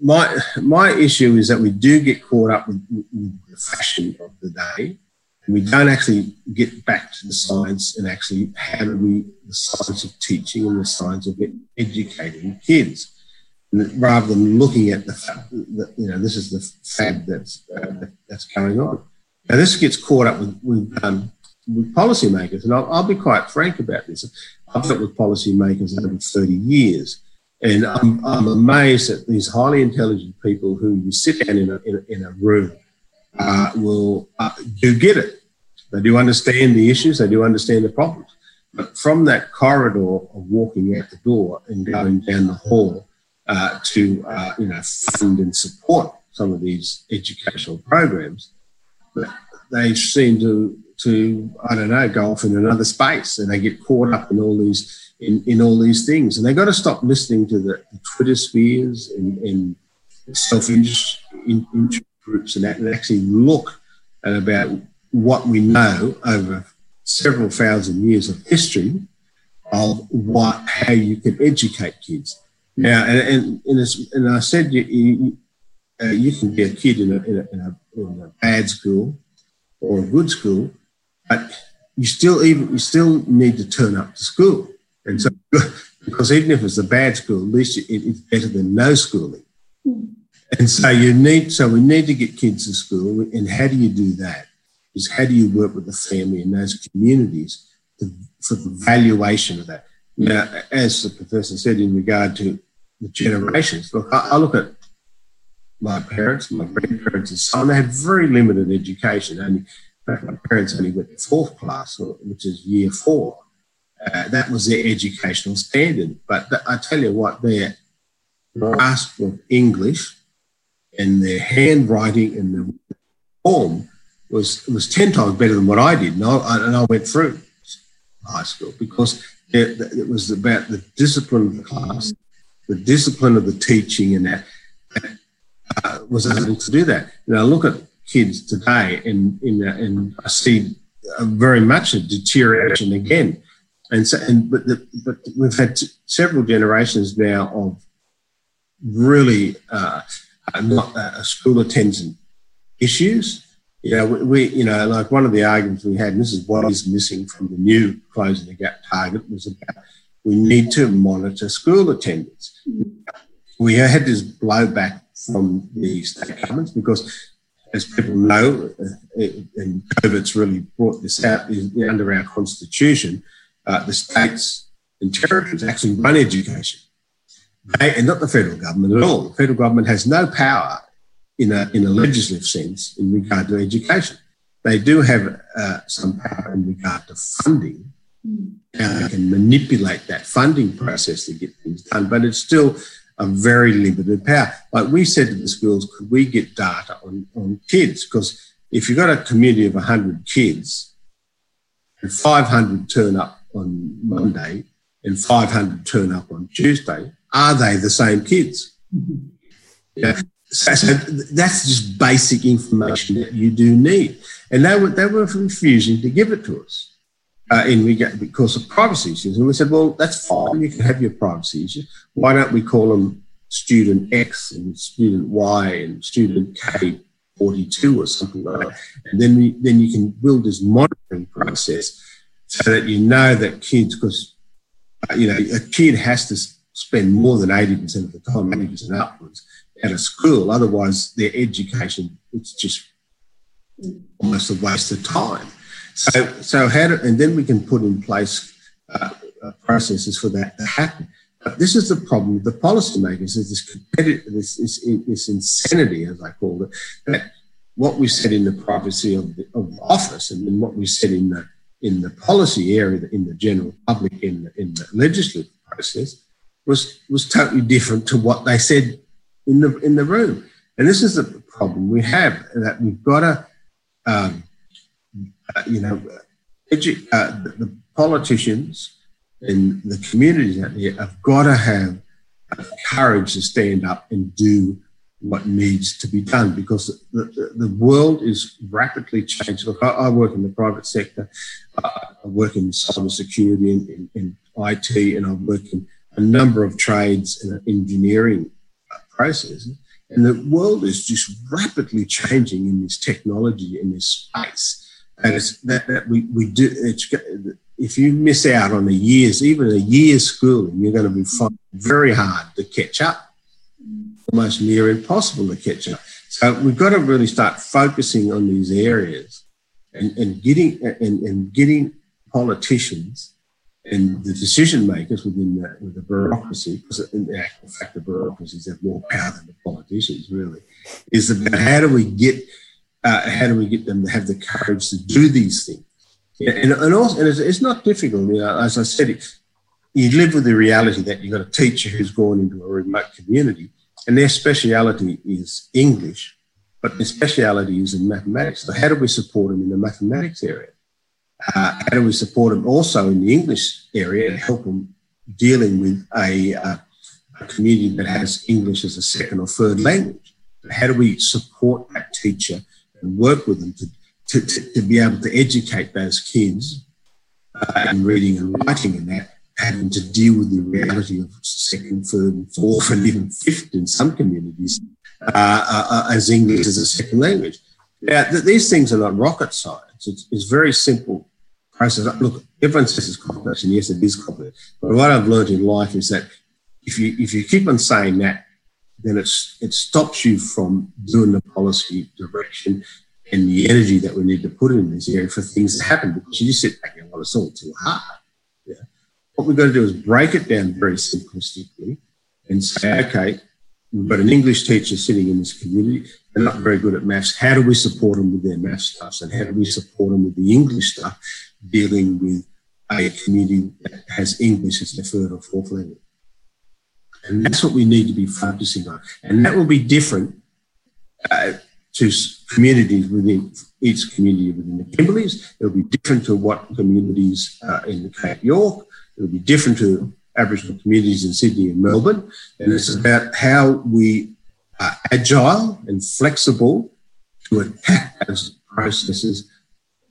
My my issue is that we do get caught up with, with the fashion of the day, and we don't actually get back to the science and actually how do we the science of teaching and the science of educating kids rather than looking at the you know this is the fad that's uh, that's going on. Now, this gets caught up with, with, um, with policymakers, and I'll, I'll, be quite frank about this. I've worked with policymakers over 30 years, and I'm, I'm amazed at these highly intelligent people who you sit down in a, in a, in a room uh, will uh, do get it. They do understand the issues, they do understand the problems. But from that corridor of walking out the door and going down the hall uh, to uh, you know fund and support some of these educational programs, they seem to to I don't know go off in another space and they get caught up in all these in, in all these things. And they've got to stop listening to the, the Twitter spheres and, and self interest groups and, and actually look at about what we know over several thousand years of history of what how you can educate kids. Now, and and, and, and I said you, you, uh, you, can be a kid in a, in, a, in, a, in a bad school or a good school, but you still even you still need to turn up to school. And so, because even if it's a bad school, at least it, it's better than no schooling. Mm. And so you need, so we need to get kids to school. And how do you do that? Is how do you work with the family in those communities to, for the valuation of that? Now, as the professor said in regard to the generations, look, I, I look at my parents, my grandparents, and so on. They had very limited education. Only my parents only went to fourth class, which is year four. Uh, that was their educational standard. But th- I tell you what, their grasp of English and their handwriting and the form was was ten times better than what I did. And I, and I went through high school because it, it, was about the discipline of the class, the discipline of the teaching, and that uh, was able to do that. And I look at kids today, and and, and I see very much a deterioration again. And so, and but the, but we've had several generations now of really uh, not uh, school attendance issues. You know, we, we, you know, like one of the arguments we had, and this is what is missing from the new closing the gap target, was about we need to monitor school attendance. We had this blowback from the state governments because, as people know, uh, and COVID's really brought this out, is under our constitution, uh, the states and territories actually run education and not the federal government at all. The federal government has no power in a, in a legislative sense in regard to education. They do have uh, some power in regard to funding. How they can manipulate that funding process to get things done, but it's still a very limited power. Like we said to the schools, could we get data on, on kids? Because if you've got a community of 100 kids and 500 turn up on Monday and 500 turn up on Tuesday, are they the same kids? Mm-hmm. Yeah. So, so, that's just basic information that you do need. And they were, they were refusing to give it to us uh, in regard, because of privacy issues. And we said, well, that's fine. You can have your privacy issues. Why don't we call them student X and student Y and student K 42 or something like that? And then, we, then you can build this monitoring process so that you know that kids, because, uh, you know, a kid has to spend more than 80% of the time, 80% upwards, at a school. Otherwise, their education, it's just almost a waste of time. So, so how do, and then we can put in place uh, uh, processes for that to happen. But this is the problem with the policymakers is this competitive, this, this, this insanity, as I call it, that what we said in the privacy of the, of the office and then what we said in the in the policy area, in the general public, in the, in the legislative process, was was totally different to what they said in the in the room. And this is the problem we have that we've got to, um, uh, you know, edu- uh, the, the, politicians and the communities out there have got to have courage to stand up and do what needs to be done because the, the, the world is rapidly changing. Look, I, I, work in the private sector, uh, I work in cybersecurity and in, in, IT, and I work in a number of trades and engineering processes. And the world is just rapidly changing in this technology, in this space. And it's that, that we, we do, it's, if you miss out on a year's, even a year's schooling, you're going to be mm. finding very hard to catch up, mm. almost near impossible to catch up. So we've got to really start focusing on these areas and, and getting and, and getting politicians and the decision makers within the, the bureaucracy, because in actual fact, the bureaucracies have more power than the politicians, really, is about how do we get uh, how do we get them to have the courage to do these things? And, and also, and it's, it's not difficult. You know, as I said, it, you live with the reality that you've got a teacher who's gone into a remote community, and their speciality is English, but their speciality is in mathematics. So, how do we support them in the mathematics area? Uh, how do we support them also in the English area and help them dealing with a, uh, a community that has English as a second or third language? How do we support that teacher and work with them to, to, to, to be able to educate those kids uh, in reading and writing and that having to deal with the reality of second, third, fourth, and even fifth in some communities uh, uh, uh as English as a second language. Now, th- these things are not rocket science. It's, it's very simple process. Look, everyone says it's complex, and yes, it is complex. But what I've learned in life is that if you if you keep on saying that, then it's it stops you from doing the policy direction and the energy that we need to put in this area for things to happen because you just sit back and well, it's all too hard. Yeah. What we've got to do is break it down very simplistically and say, okay, we've got an English teacher sitting in this community. They're not very good at maths. How do we support them with their maths stuff? And how do we support them with the English stuff dealing with a community that has English as their third or fourth language? And that's what we need to be focusing on. And that will be different uh, to communities within each community within the Kimberleys. It'll be different to what communities uh, in the Cape York. It'll be different to Aboriginal communities in Sydney and Melbourne. And it's about how we are agile and flexible to attack those processes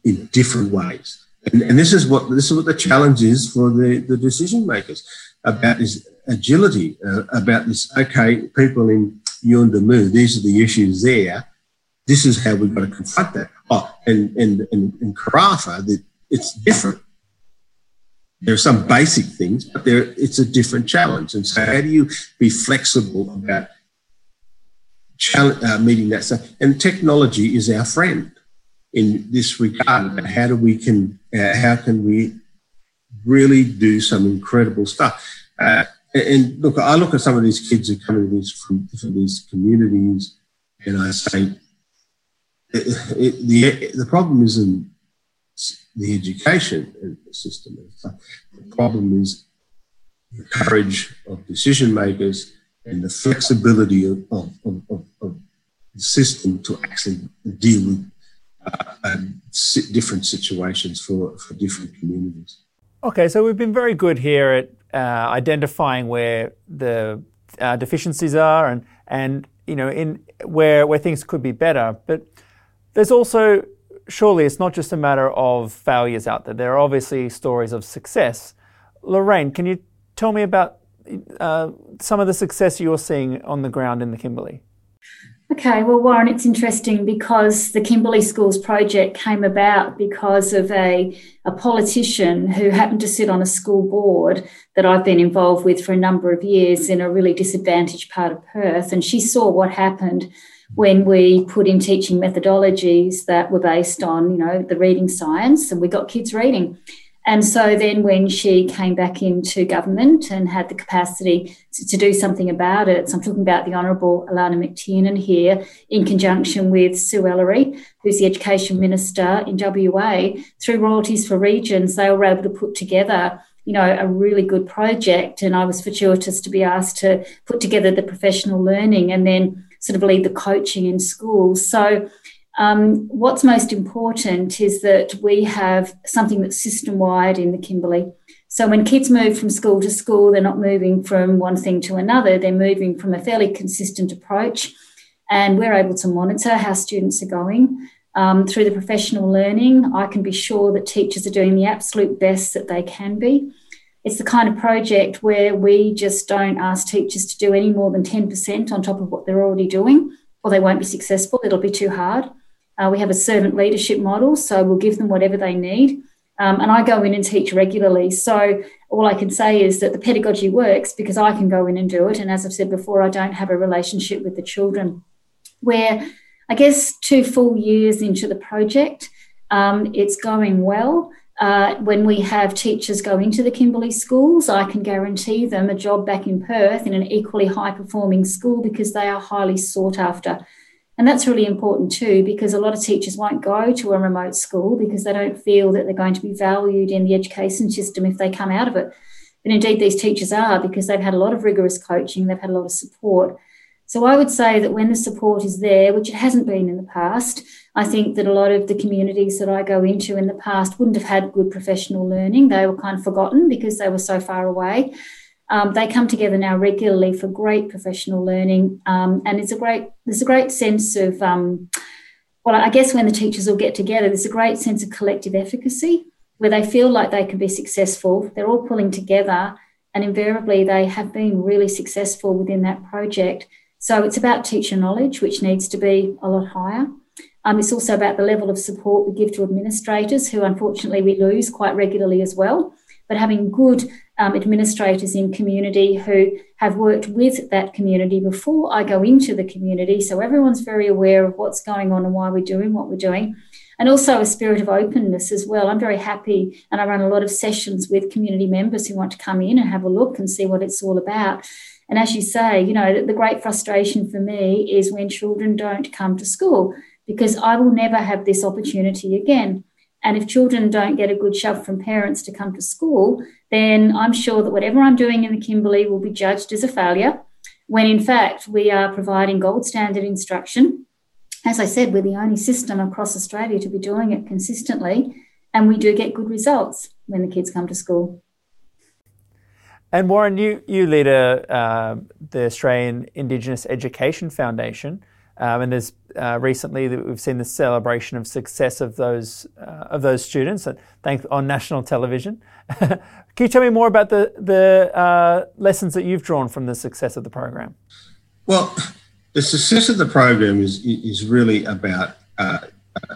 in different ways. And, and, this is what this is what the challenge is for the, the decision makers about this agility, uh, about this. Okay, people in Yuendumu, these are the issues there this is how we've got to confront that. Oh, and and and in Karratha, that it's different. There are some basic things, but there it's a different challenge. And so, how do you be flexible about uh, meeting that? And technology is our friend in this regard. How do we can uh, how can we really do some incredible stuff? Uh, and look, I look at some of these kids who come from, these communities, and I say, it, the the problem isn't the education system. The problem is the courage of decision makers and the flexibility of, of, of, of the system to actually deal with uh, um, different situations for, for different communities. Okay, so we've been very good here at uh, identifying where the uh, deficiencies are and and you know in where where things could be better, but there's also, surely it's not just a matter of failures out there. There are obviously stories of success. Lorraine, can you tell me about uh, some of the success you're seeing on the ground in the Kimberley? Okay, well, Warren, it's interesting because the Kimberley Schools project came about because of a, a politician who happened to sit on a school board that I've been involved with for a number of years in a really disadvantaged part of Perth. And she saw what happened when we put in teaching methodologies that were based on, you know, the reading science, and we got kids reading. And so then when she came back into government and had the capacity to, to, do something about it, so I'm talking about the Honourable Alannah MacTiernan here, in conjunction with Sue Ellery, who's the Education Minister in WA, through Royalties for Regions, they were able to put together you know, a really good project. And I was fortuitous to be asked to put together the professional learning and then sort of lead the coaching in schools. So, um, what's most important is that we have something that's system wide in the Kimberley. So, when kids move from school to school, they're not moving from one thing to another, they're moving from a fairly consistent approach. And we're able to monitor how students are going. Um, through the professional learning, I can be sure that teachers are doing the absolute best that they can be. It's the kind of project where we just don't ask teachers to do any more than 10% on top of what they're already doing, or they won't be successful. It'll be too hard. Uh, we have a servant leadership model, so we'll give them whatever they need. Um, and I go in and teach regularly. So all I can say is that the pedagogy works because I can go in and do it. And as I've said before, I don't have a relationship with the children. Where I guess two full years into the project, um, it's going well. Uh, when we have teachers go into the Kimberley schools, I can guarantee them a job back in Perth in an equally high performing school because they are highly sought after. And that's really important too, because a lot of teachers won't go to a remote school because they don't feel that they're going to be valued in the education system if they come out of it. But indeed, these teachers are because they've had a lot of rigorous coaching, they've had a lot of support. So I would say that when the support is there, which it hasn't been in the past, I think that a lot of the communities that I go into in the past wouldn't have had good professional learning. They were kind of forgotten because they were so far away. Um, they come together now regularly for great professional learning, um, and it's a great there's a great sense of um, well, I guess when the teachers all get together, there's a great sense of collective efficacy. where they feel like they can be successful. They're all pulling together, and invariably, they have been really successful within that project. So it's about teacher knowledge, which needs to be a lot higher. Um, it's also about the level of support we give to administrators, who unfortunately we lose quite regularly as well. But having good um, administrators in community who have worked with that community before I go into the community, so everyone's very aware of what's going on and why we're doing what we're doing. And also a spirit of openness as well. I'm very happy, and I run a lot of sessions with community members who want to come in and have a look and see what it's all about. And as you say, you know, the great frustration for me is when children don't come to school because I will never have this opportunity again. And if children don't get a good shove from parents to come to school, then I'm sure that whatever I'm doing in the Kimberley will be judged as a failure, when in fact we are providing gold standard instruction. As I said, we're the only system across Australia to be doing it consistently, and we do get good results when the kids come to school. And Warren, you, you lead a, uh, the Australian Indigenous Education Foundation. Um, and there's uh, recently that we've seen the celebration of success of those uh, of those students, on national television. Can you tell me more about the the uh, lessons that you've drawn from the success of the program? Well, the success of the program is is really about uh, uh,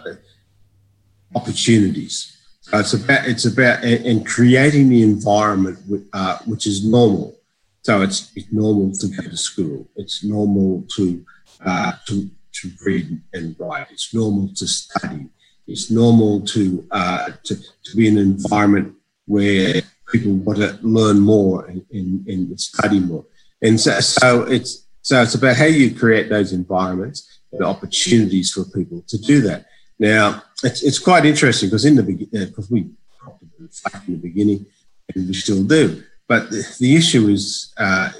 opportunities. it's about it's about and creating the environment uh, which is normal. So it's, it's normal to go to school. It's normal to uh, to, to read and write. It's normal to study. It's normal to, uh, to, to be in an environment where people want to learn more and, and, and study more. And so, so it's so it's about how you create those environments and opportunities for people to do that. Now, it's, it's quite interesting because in the beginning, because we in the beginning, and we still do. But the, the issue is uh,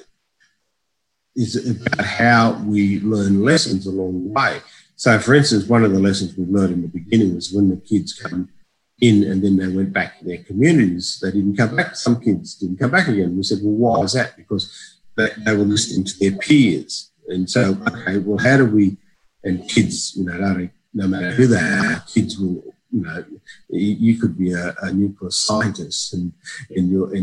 is about how we learn lessons along the way. So, for instance, one of the lessons we learned in the beginning was when the kids come in and then they went back to their communities, they didn't come back. Some kids didn't come back again. We said, well, why is that? Because they, were listening to their peers. And so, okay, well, how do we, and kids, you know, no matter who they are, kids will, you know, you could be a, a nuclear scientist and, and you're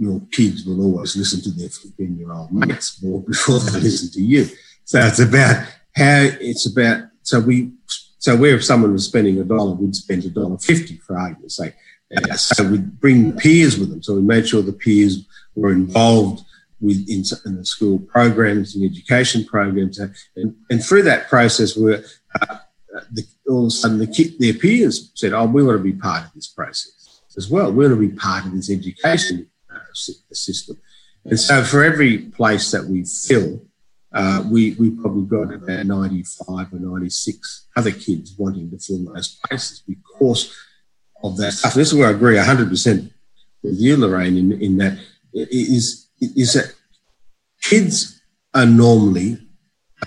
your kids will always listen to their 15 year old mates more before they listen to you. So it's about how it's about, so we, so where if someone was spending a dollar, we'd spend a dollar fifty for argument's sake. Uh, so we'd bring peers with them. So we made sure the peers were involved with in, in the school programs and education programs. And, and through that process, we were, uh, the, all of a sudden the kid, their peers said, oh, we want to be part of this process as well. We want to be part of this education system. And so for every place that we fill, uh, we, we probably got about 95 or 96 other kids wanting to fill those places because of that stuff. This is where I agree 100% with you, Lorraine, in, in that is, is that kids are normally,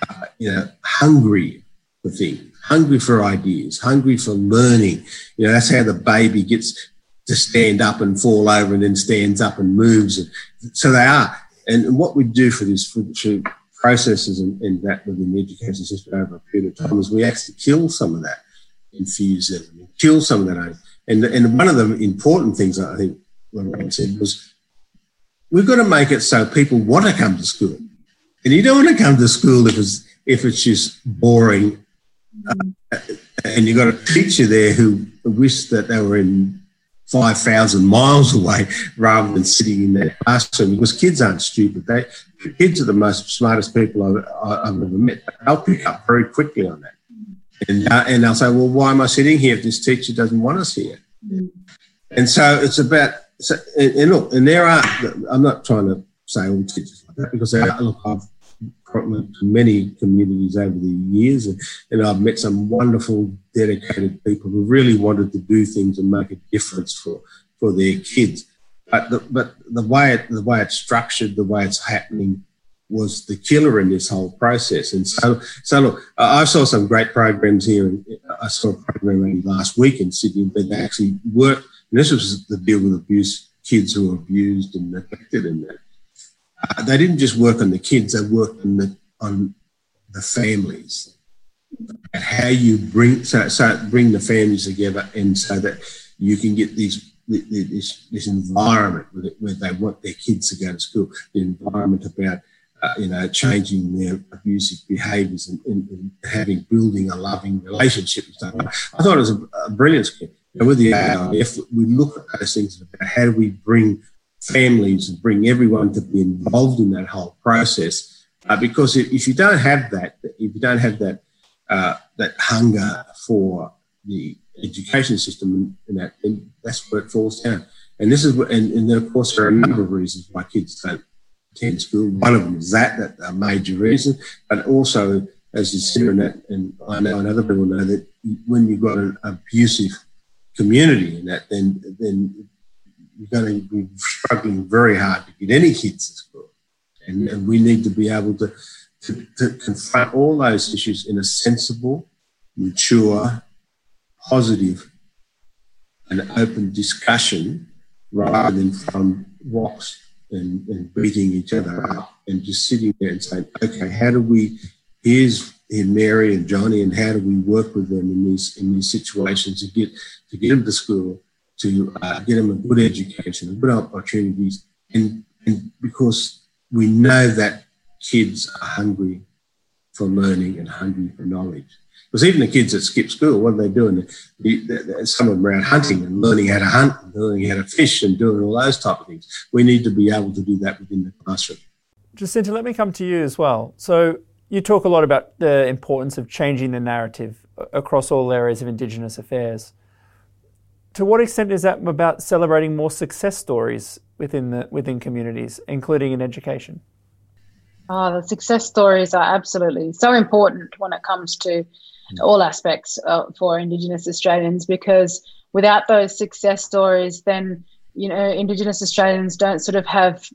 uh, you know, hungry for things, hungry for ideas, hungry for learning. You know, that's how the baby gets to stand up and fall over and then stands up and moves. So they are. And what we do for this, for, for processes and, and, that within the education system over a period of time is we actually kill some of that enthusiasm, kill some of that. And, and one of the important things I think Lorraine said was we've got to make it so people want to come to school. And you don't want to come to school if it's, if it's just boring. Uh, and you've got a teacher there who wish that they were in 5,000 miles away rather than sitting in their classroom because kids aren't stupid. They, kids are the most smartest people I've, I've ever met. They'll pick up very quickly on that. And, uh, and they'll say, well, why am I sitting here if this teacher doesn't want us here? Mm. And so it's about, so, and, and, look, and there are, I'm not trying to say all teachers like that because are, look, I've many communities over the years, and, I've met some wonderful, dedicated people who really wanted to do things and make a difference for, for their kids. But the, but the way it, the way it's structured, the way it's happening, was the killer in this whole process. And so, so look, I saw some great programs here. I saw a program last week in Sydney where they actually worked. And this was the deal with abuse, kids who were abused and neglected and that uh, they didn't just work on the kids; they worked on the on the families how you bring so, so bring the families together, and so that you can get these this, this environment where they want their kids to go to school, the environment about uh, you know changing their abusive behaviours and, and, and, having building a loving relationship and stuff. I thought it was a, a brilliant scheme. And with the AIF, we look at those things about how do we bring families and bring everyone to be involved in that whole process. Uh, because if you don't have that, if you don't have that uh, that hunger for the education system and that, then that's where it falls down. And this is, and, and then of course there are a number of reasons why kids don't attend school. One of them is that, that's a major reason, but also, as you said, and, that, and I know and other people know that when you've got an abusive community and that, then then you're going to be struggling very hard to get any kids to school. And, and we need to be able to, to, to confront all those issues in a sensible, mature, positive, and open discussion rather than from rocks and, and beating each other up and just sitting there and saying, okay, how do we, here's in Mary and Johnny, and how do we work with them in these in these situations to get to get them to school, to uh, get them a good education, good opportunities, and, and because we know that kids are hungry for learning and hungry for knowledge. Because even the kids that skip school, what are they doing? Some of them are out hunting and learning how to hunt, and learning how to fish, and doing all those type of things. We need to be able to do that within the classroom. Jacinta, let me come to you as well. So you talk a lot about the importance of changing the narrative across all areas of Indigenous affairs to what extent is that about celebrating more success stories within the within communities, including in education? Oh, the success stories are absolutely so important when it comes to all aspects uh, for Indigenous Australians because without those success stories, then you know Indigenous Australians don't sort of have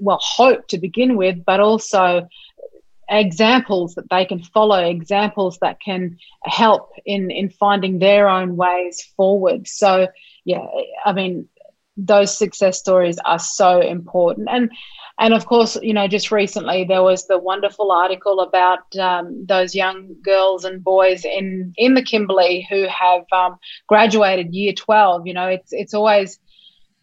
well hope to begin with, but also examples that they can follow, examples that can help in in finding their own ways forward. So yeah, I mean those success stories are so important and and of course you know just recently there was the wonderful article about um, those young girls and boys in in the kimberley who have um, graduated year 12 you know it's it's always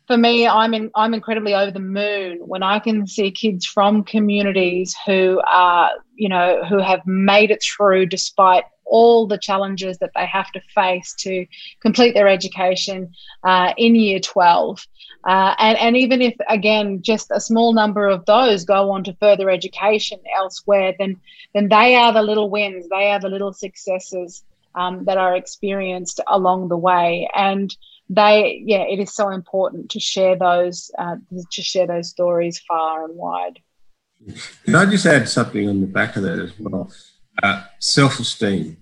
for me, I'm in, I'm incredibly over the moon when I can see kids from communities who are, you know, who have made it through despite all the challenges that they have to face to complete their education uh, in year 12. Uh, and, and even if, again, just a small number of those go on to further education elsewhere, then, then they are the little wins, they are the little successes um, that are experienced along the way. And they yeah it is so important to share those uh, to share those stories far and wide. Can i just add something on the back of that as well? Uh, self-esteem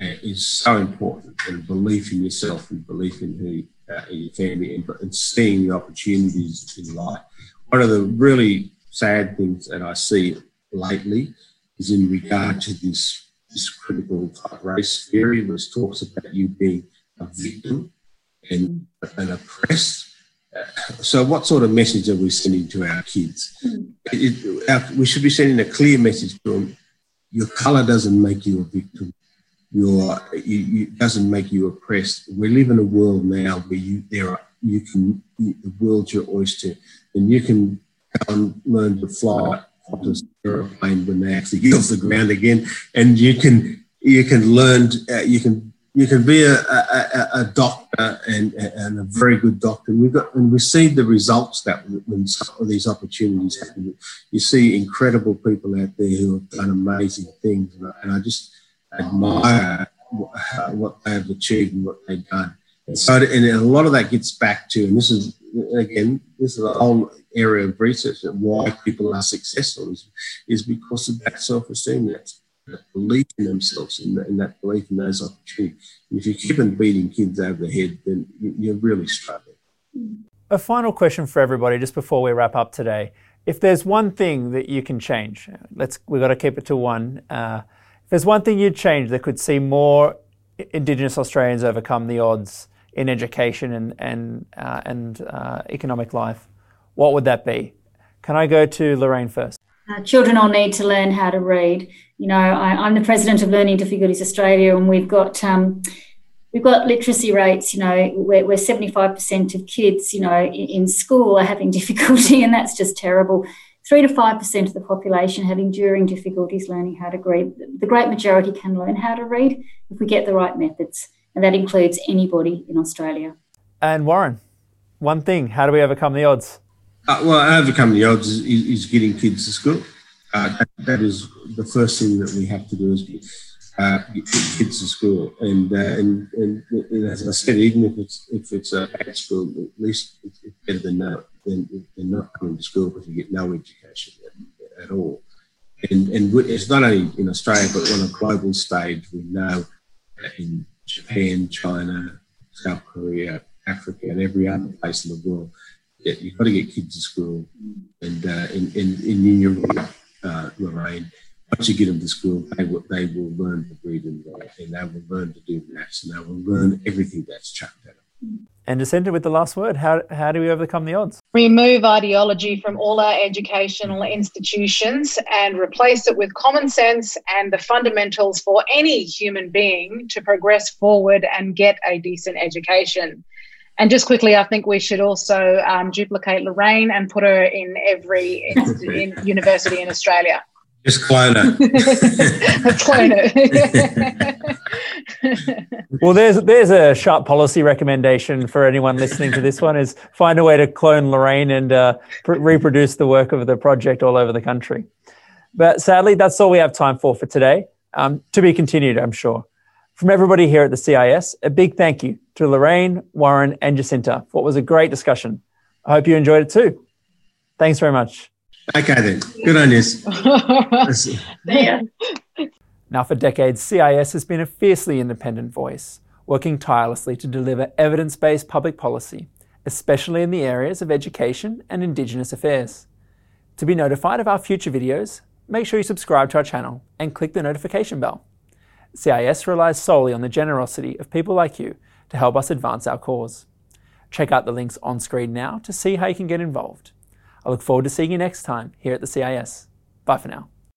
uh, is so important and belief in yourself and belief in who uh, in your family and, and seeing the opportunities in life. One of the really sad things that i see lately is in regard to this this critical race theory which talks about you being victim and, and oppressed. So, what sort of message are we sending to our kids? Mm. It, our, we should be sending a clear message to them. Your colour doesn't make you a victim. Your you, you, doesn't make you oppressed. We live in a world now where you there are you can you, the world's your oyster, and you can learn to fly a aeroplane when they actually get off the ground again, and you can you can learn uh, you can you can be a, a, a doctor and, and, a very good doctor. And we've got and we see the results that when some of these opportunities happen. You see incredible people out there who have done amazing things, and I, just admire what they have achieved and what they've done. And so, and a lot of that gets back to, and this is again, this is a whole area of research that why people are successful is, is because of that self-esteem. That belief in themselves and, and that belief in those opportunities. if you keep on beating kids over the head, then you're really struggling. A final question for everybody just before we wrap up today. If there's one thing that you can change, let's we've got to keep it to one. Uh, if there's one thing you'd change that could see more Indigenous Australians overcome the odds in education and and uh, and uh, economic life, what would that be? Can I go to Lorraine first? Uh, children all need to learn how to read. You know, I, am the president of Learning Difficulties Australia, and we've got um, we've got literacy rates, you know, where, where 75% of kids, you know, in, in school are having difficulty, and that's just terrible. Three to five percent of the population have enduring difficulties learning how to read. The great majority can learn how to read if we get the right methods, and that includes anybody in Australia. And Warren, one thing: how do we overcome the odds? Uh, well, overcome the odds is, is, getting kids to school. Uh, that, that is the first thing that we have to do is get, uh, get kids to school. And, uh, and, and, and, as I said, even if it's if it's a bad school, at least it's better than no, than, than not coming to school because you get no education at, at all. And, and it's not only in Australia, but on a global stage, we know in Japan, China, South Korea, Africa, and every other place in the world, yeah, you've got to get kids to school. And uh, in, in, in your uh, Lorraine, once you get them to school, they will, they will learn to read and write, and they will learn to do maths, and they will learn everything that's chucked at them. And Jacinta, with the last word, how, how do we overcome the odds? Remove ideology from all our educational institutions and replace it with common sense and the fundamentals for any human being to progress forward and get a decent education. And just quickly, I think we should also um, duplicate Lorraine and put her in every in university in Australia. Just clone her. clone her. well, there's there's a sharp policy recommendation for anyone listening to this one: is find a way to clone Lorraine and uh, pr- reproduce the work of the project all over the country. But sadly, that's all we have time for for today. Um, to be continued, I'm sure. From everybody here at the CIS, a big thank you to Lorraine, Warren, and Jacinta for what was a great discussion. I hope you enjoyed it too. Thanks very much. Okay, then. Good on you. yeah. Now, for decades, CIS has been a fiercely independent voice, working tirelessly to deliver evidence based public policy, especially in the areas of education and Indigenous affairs. To be notified of our future videos, make sure you subscribe to our channel and click the notification bell. CIS relies solely on the generosity of people like you to help us advance our cause. Check out the links on screen now to see how you can get involved. I look forward to seeing you next time here at the CIS. Bye for now.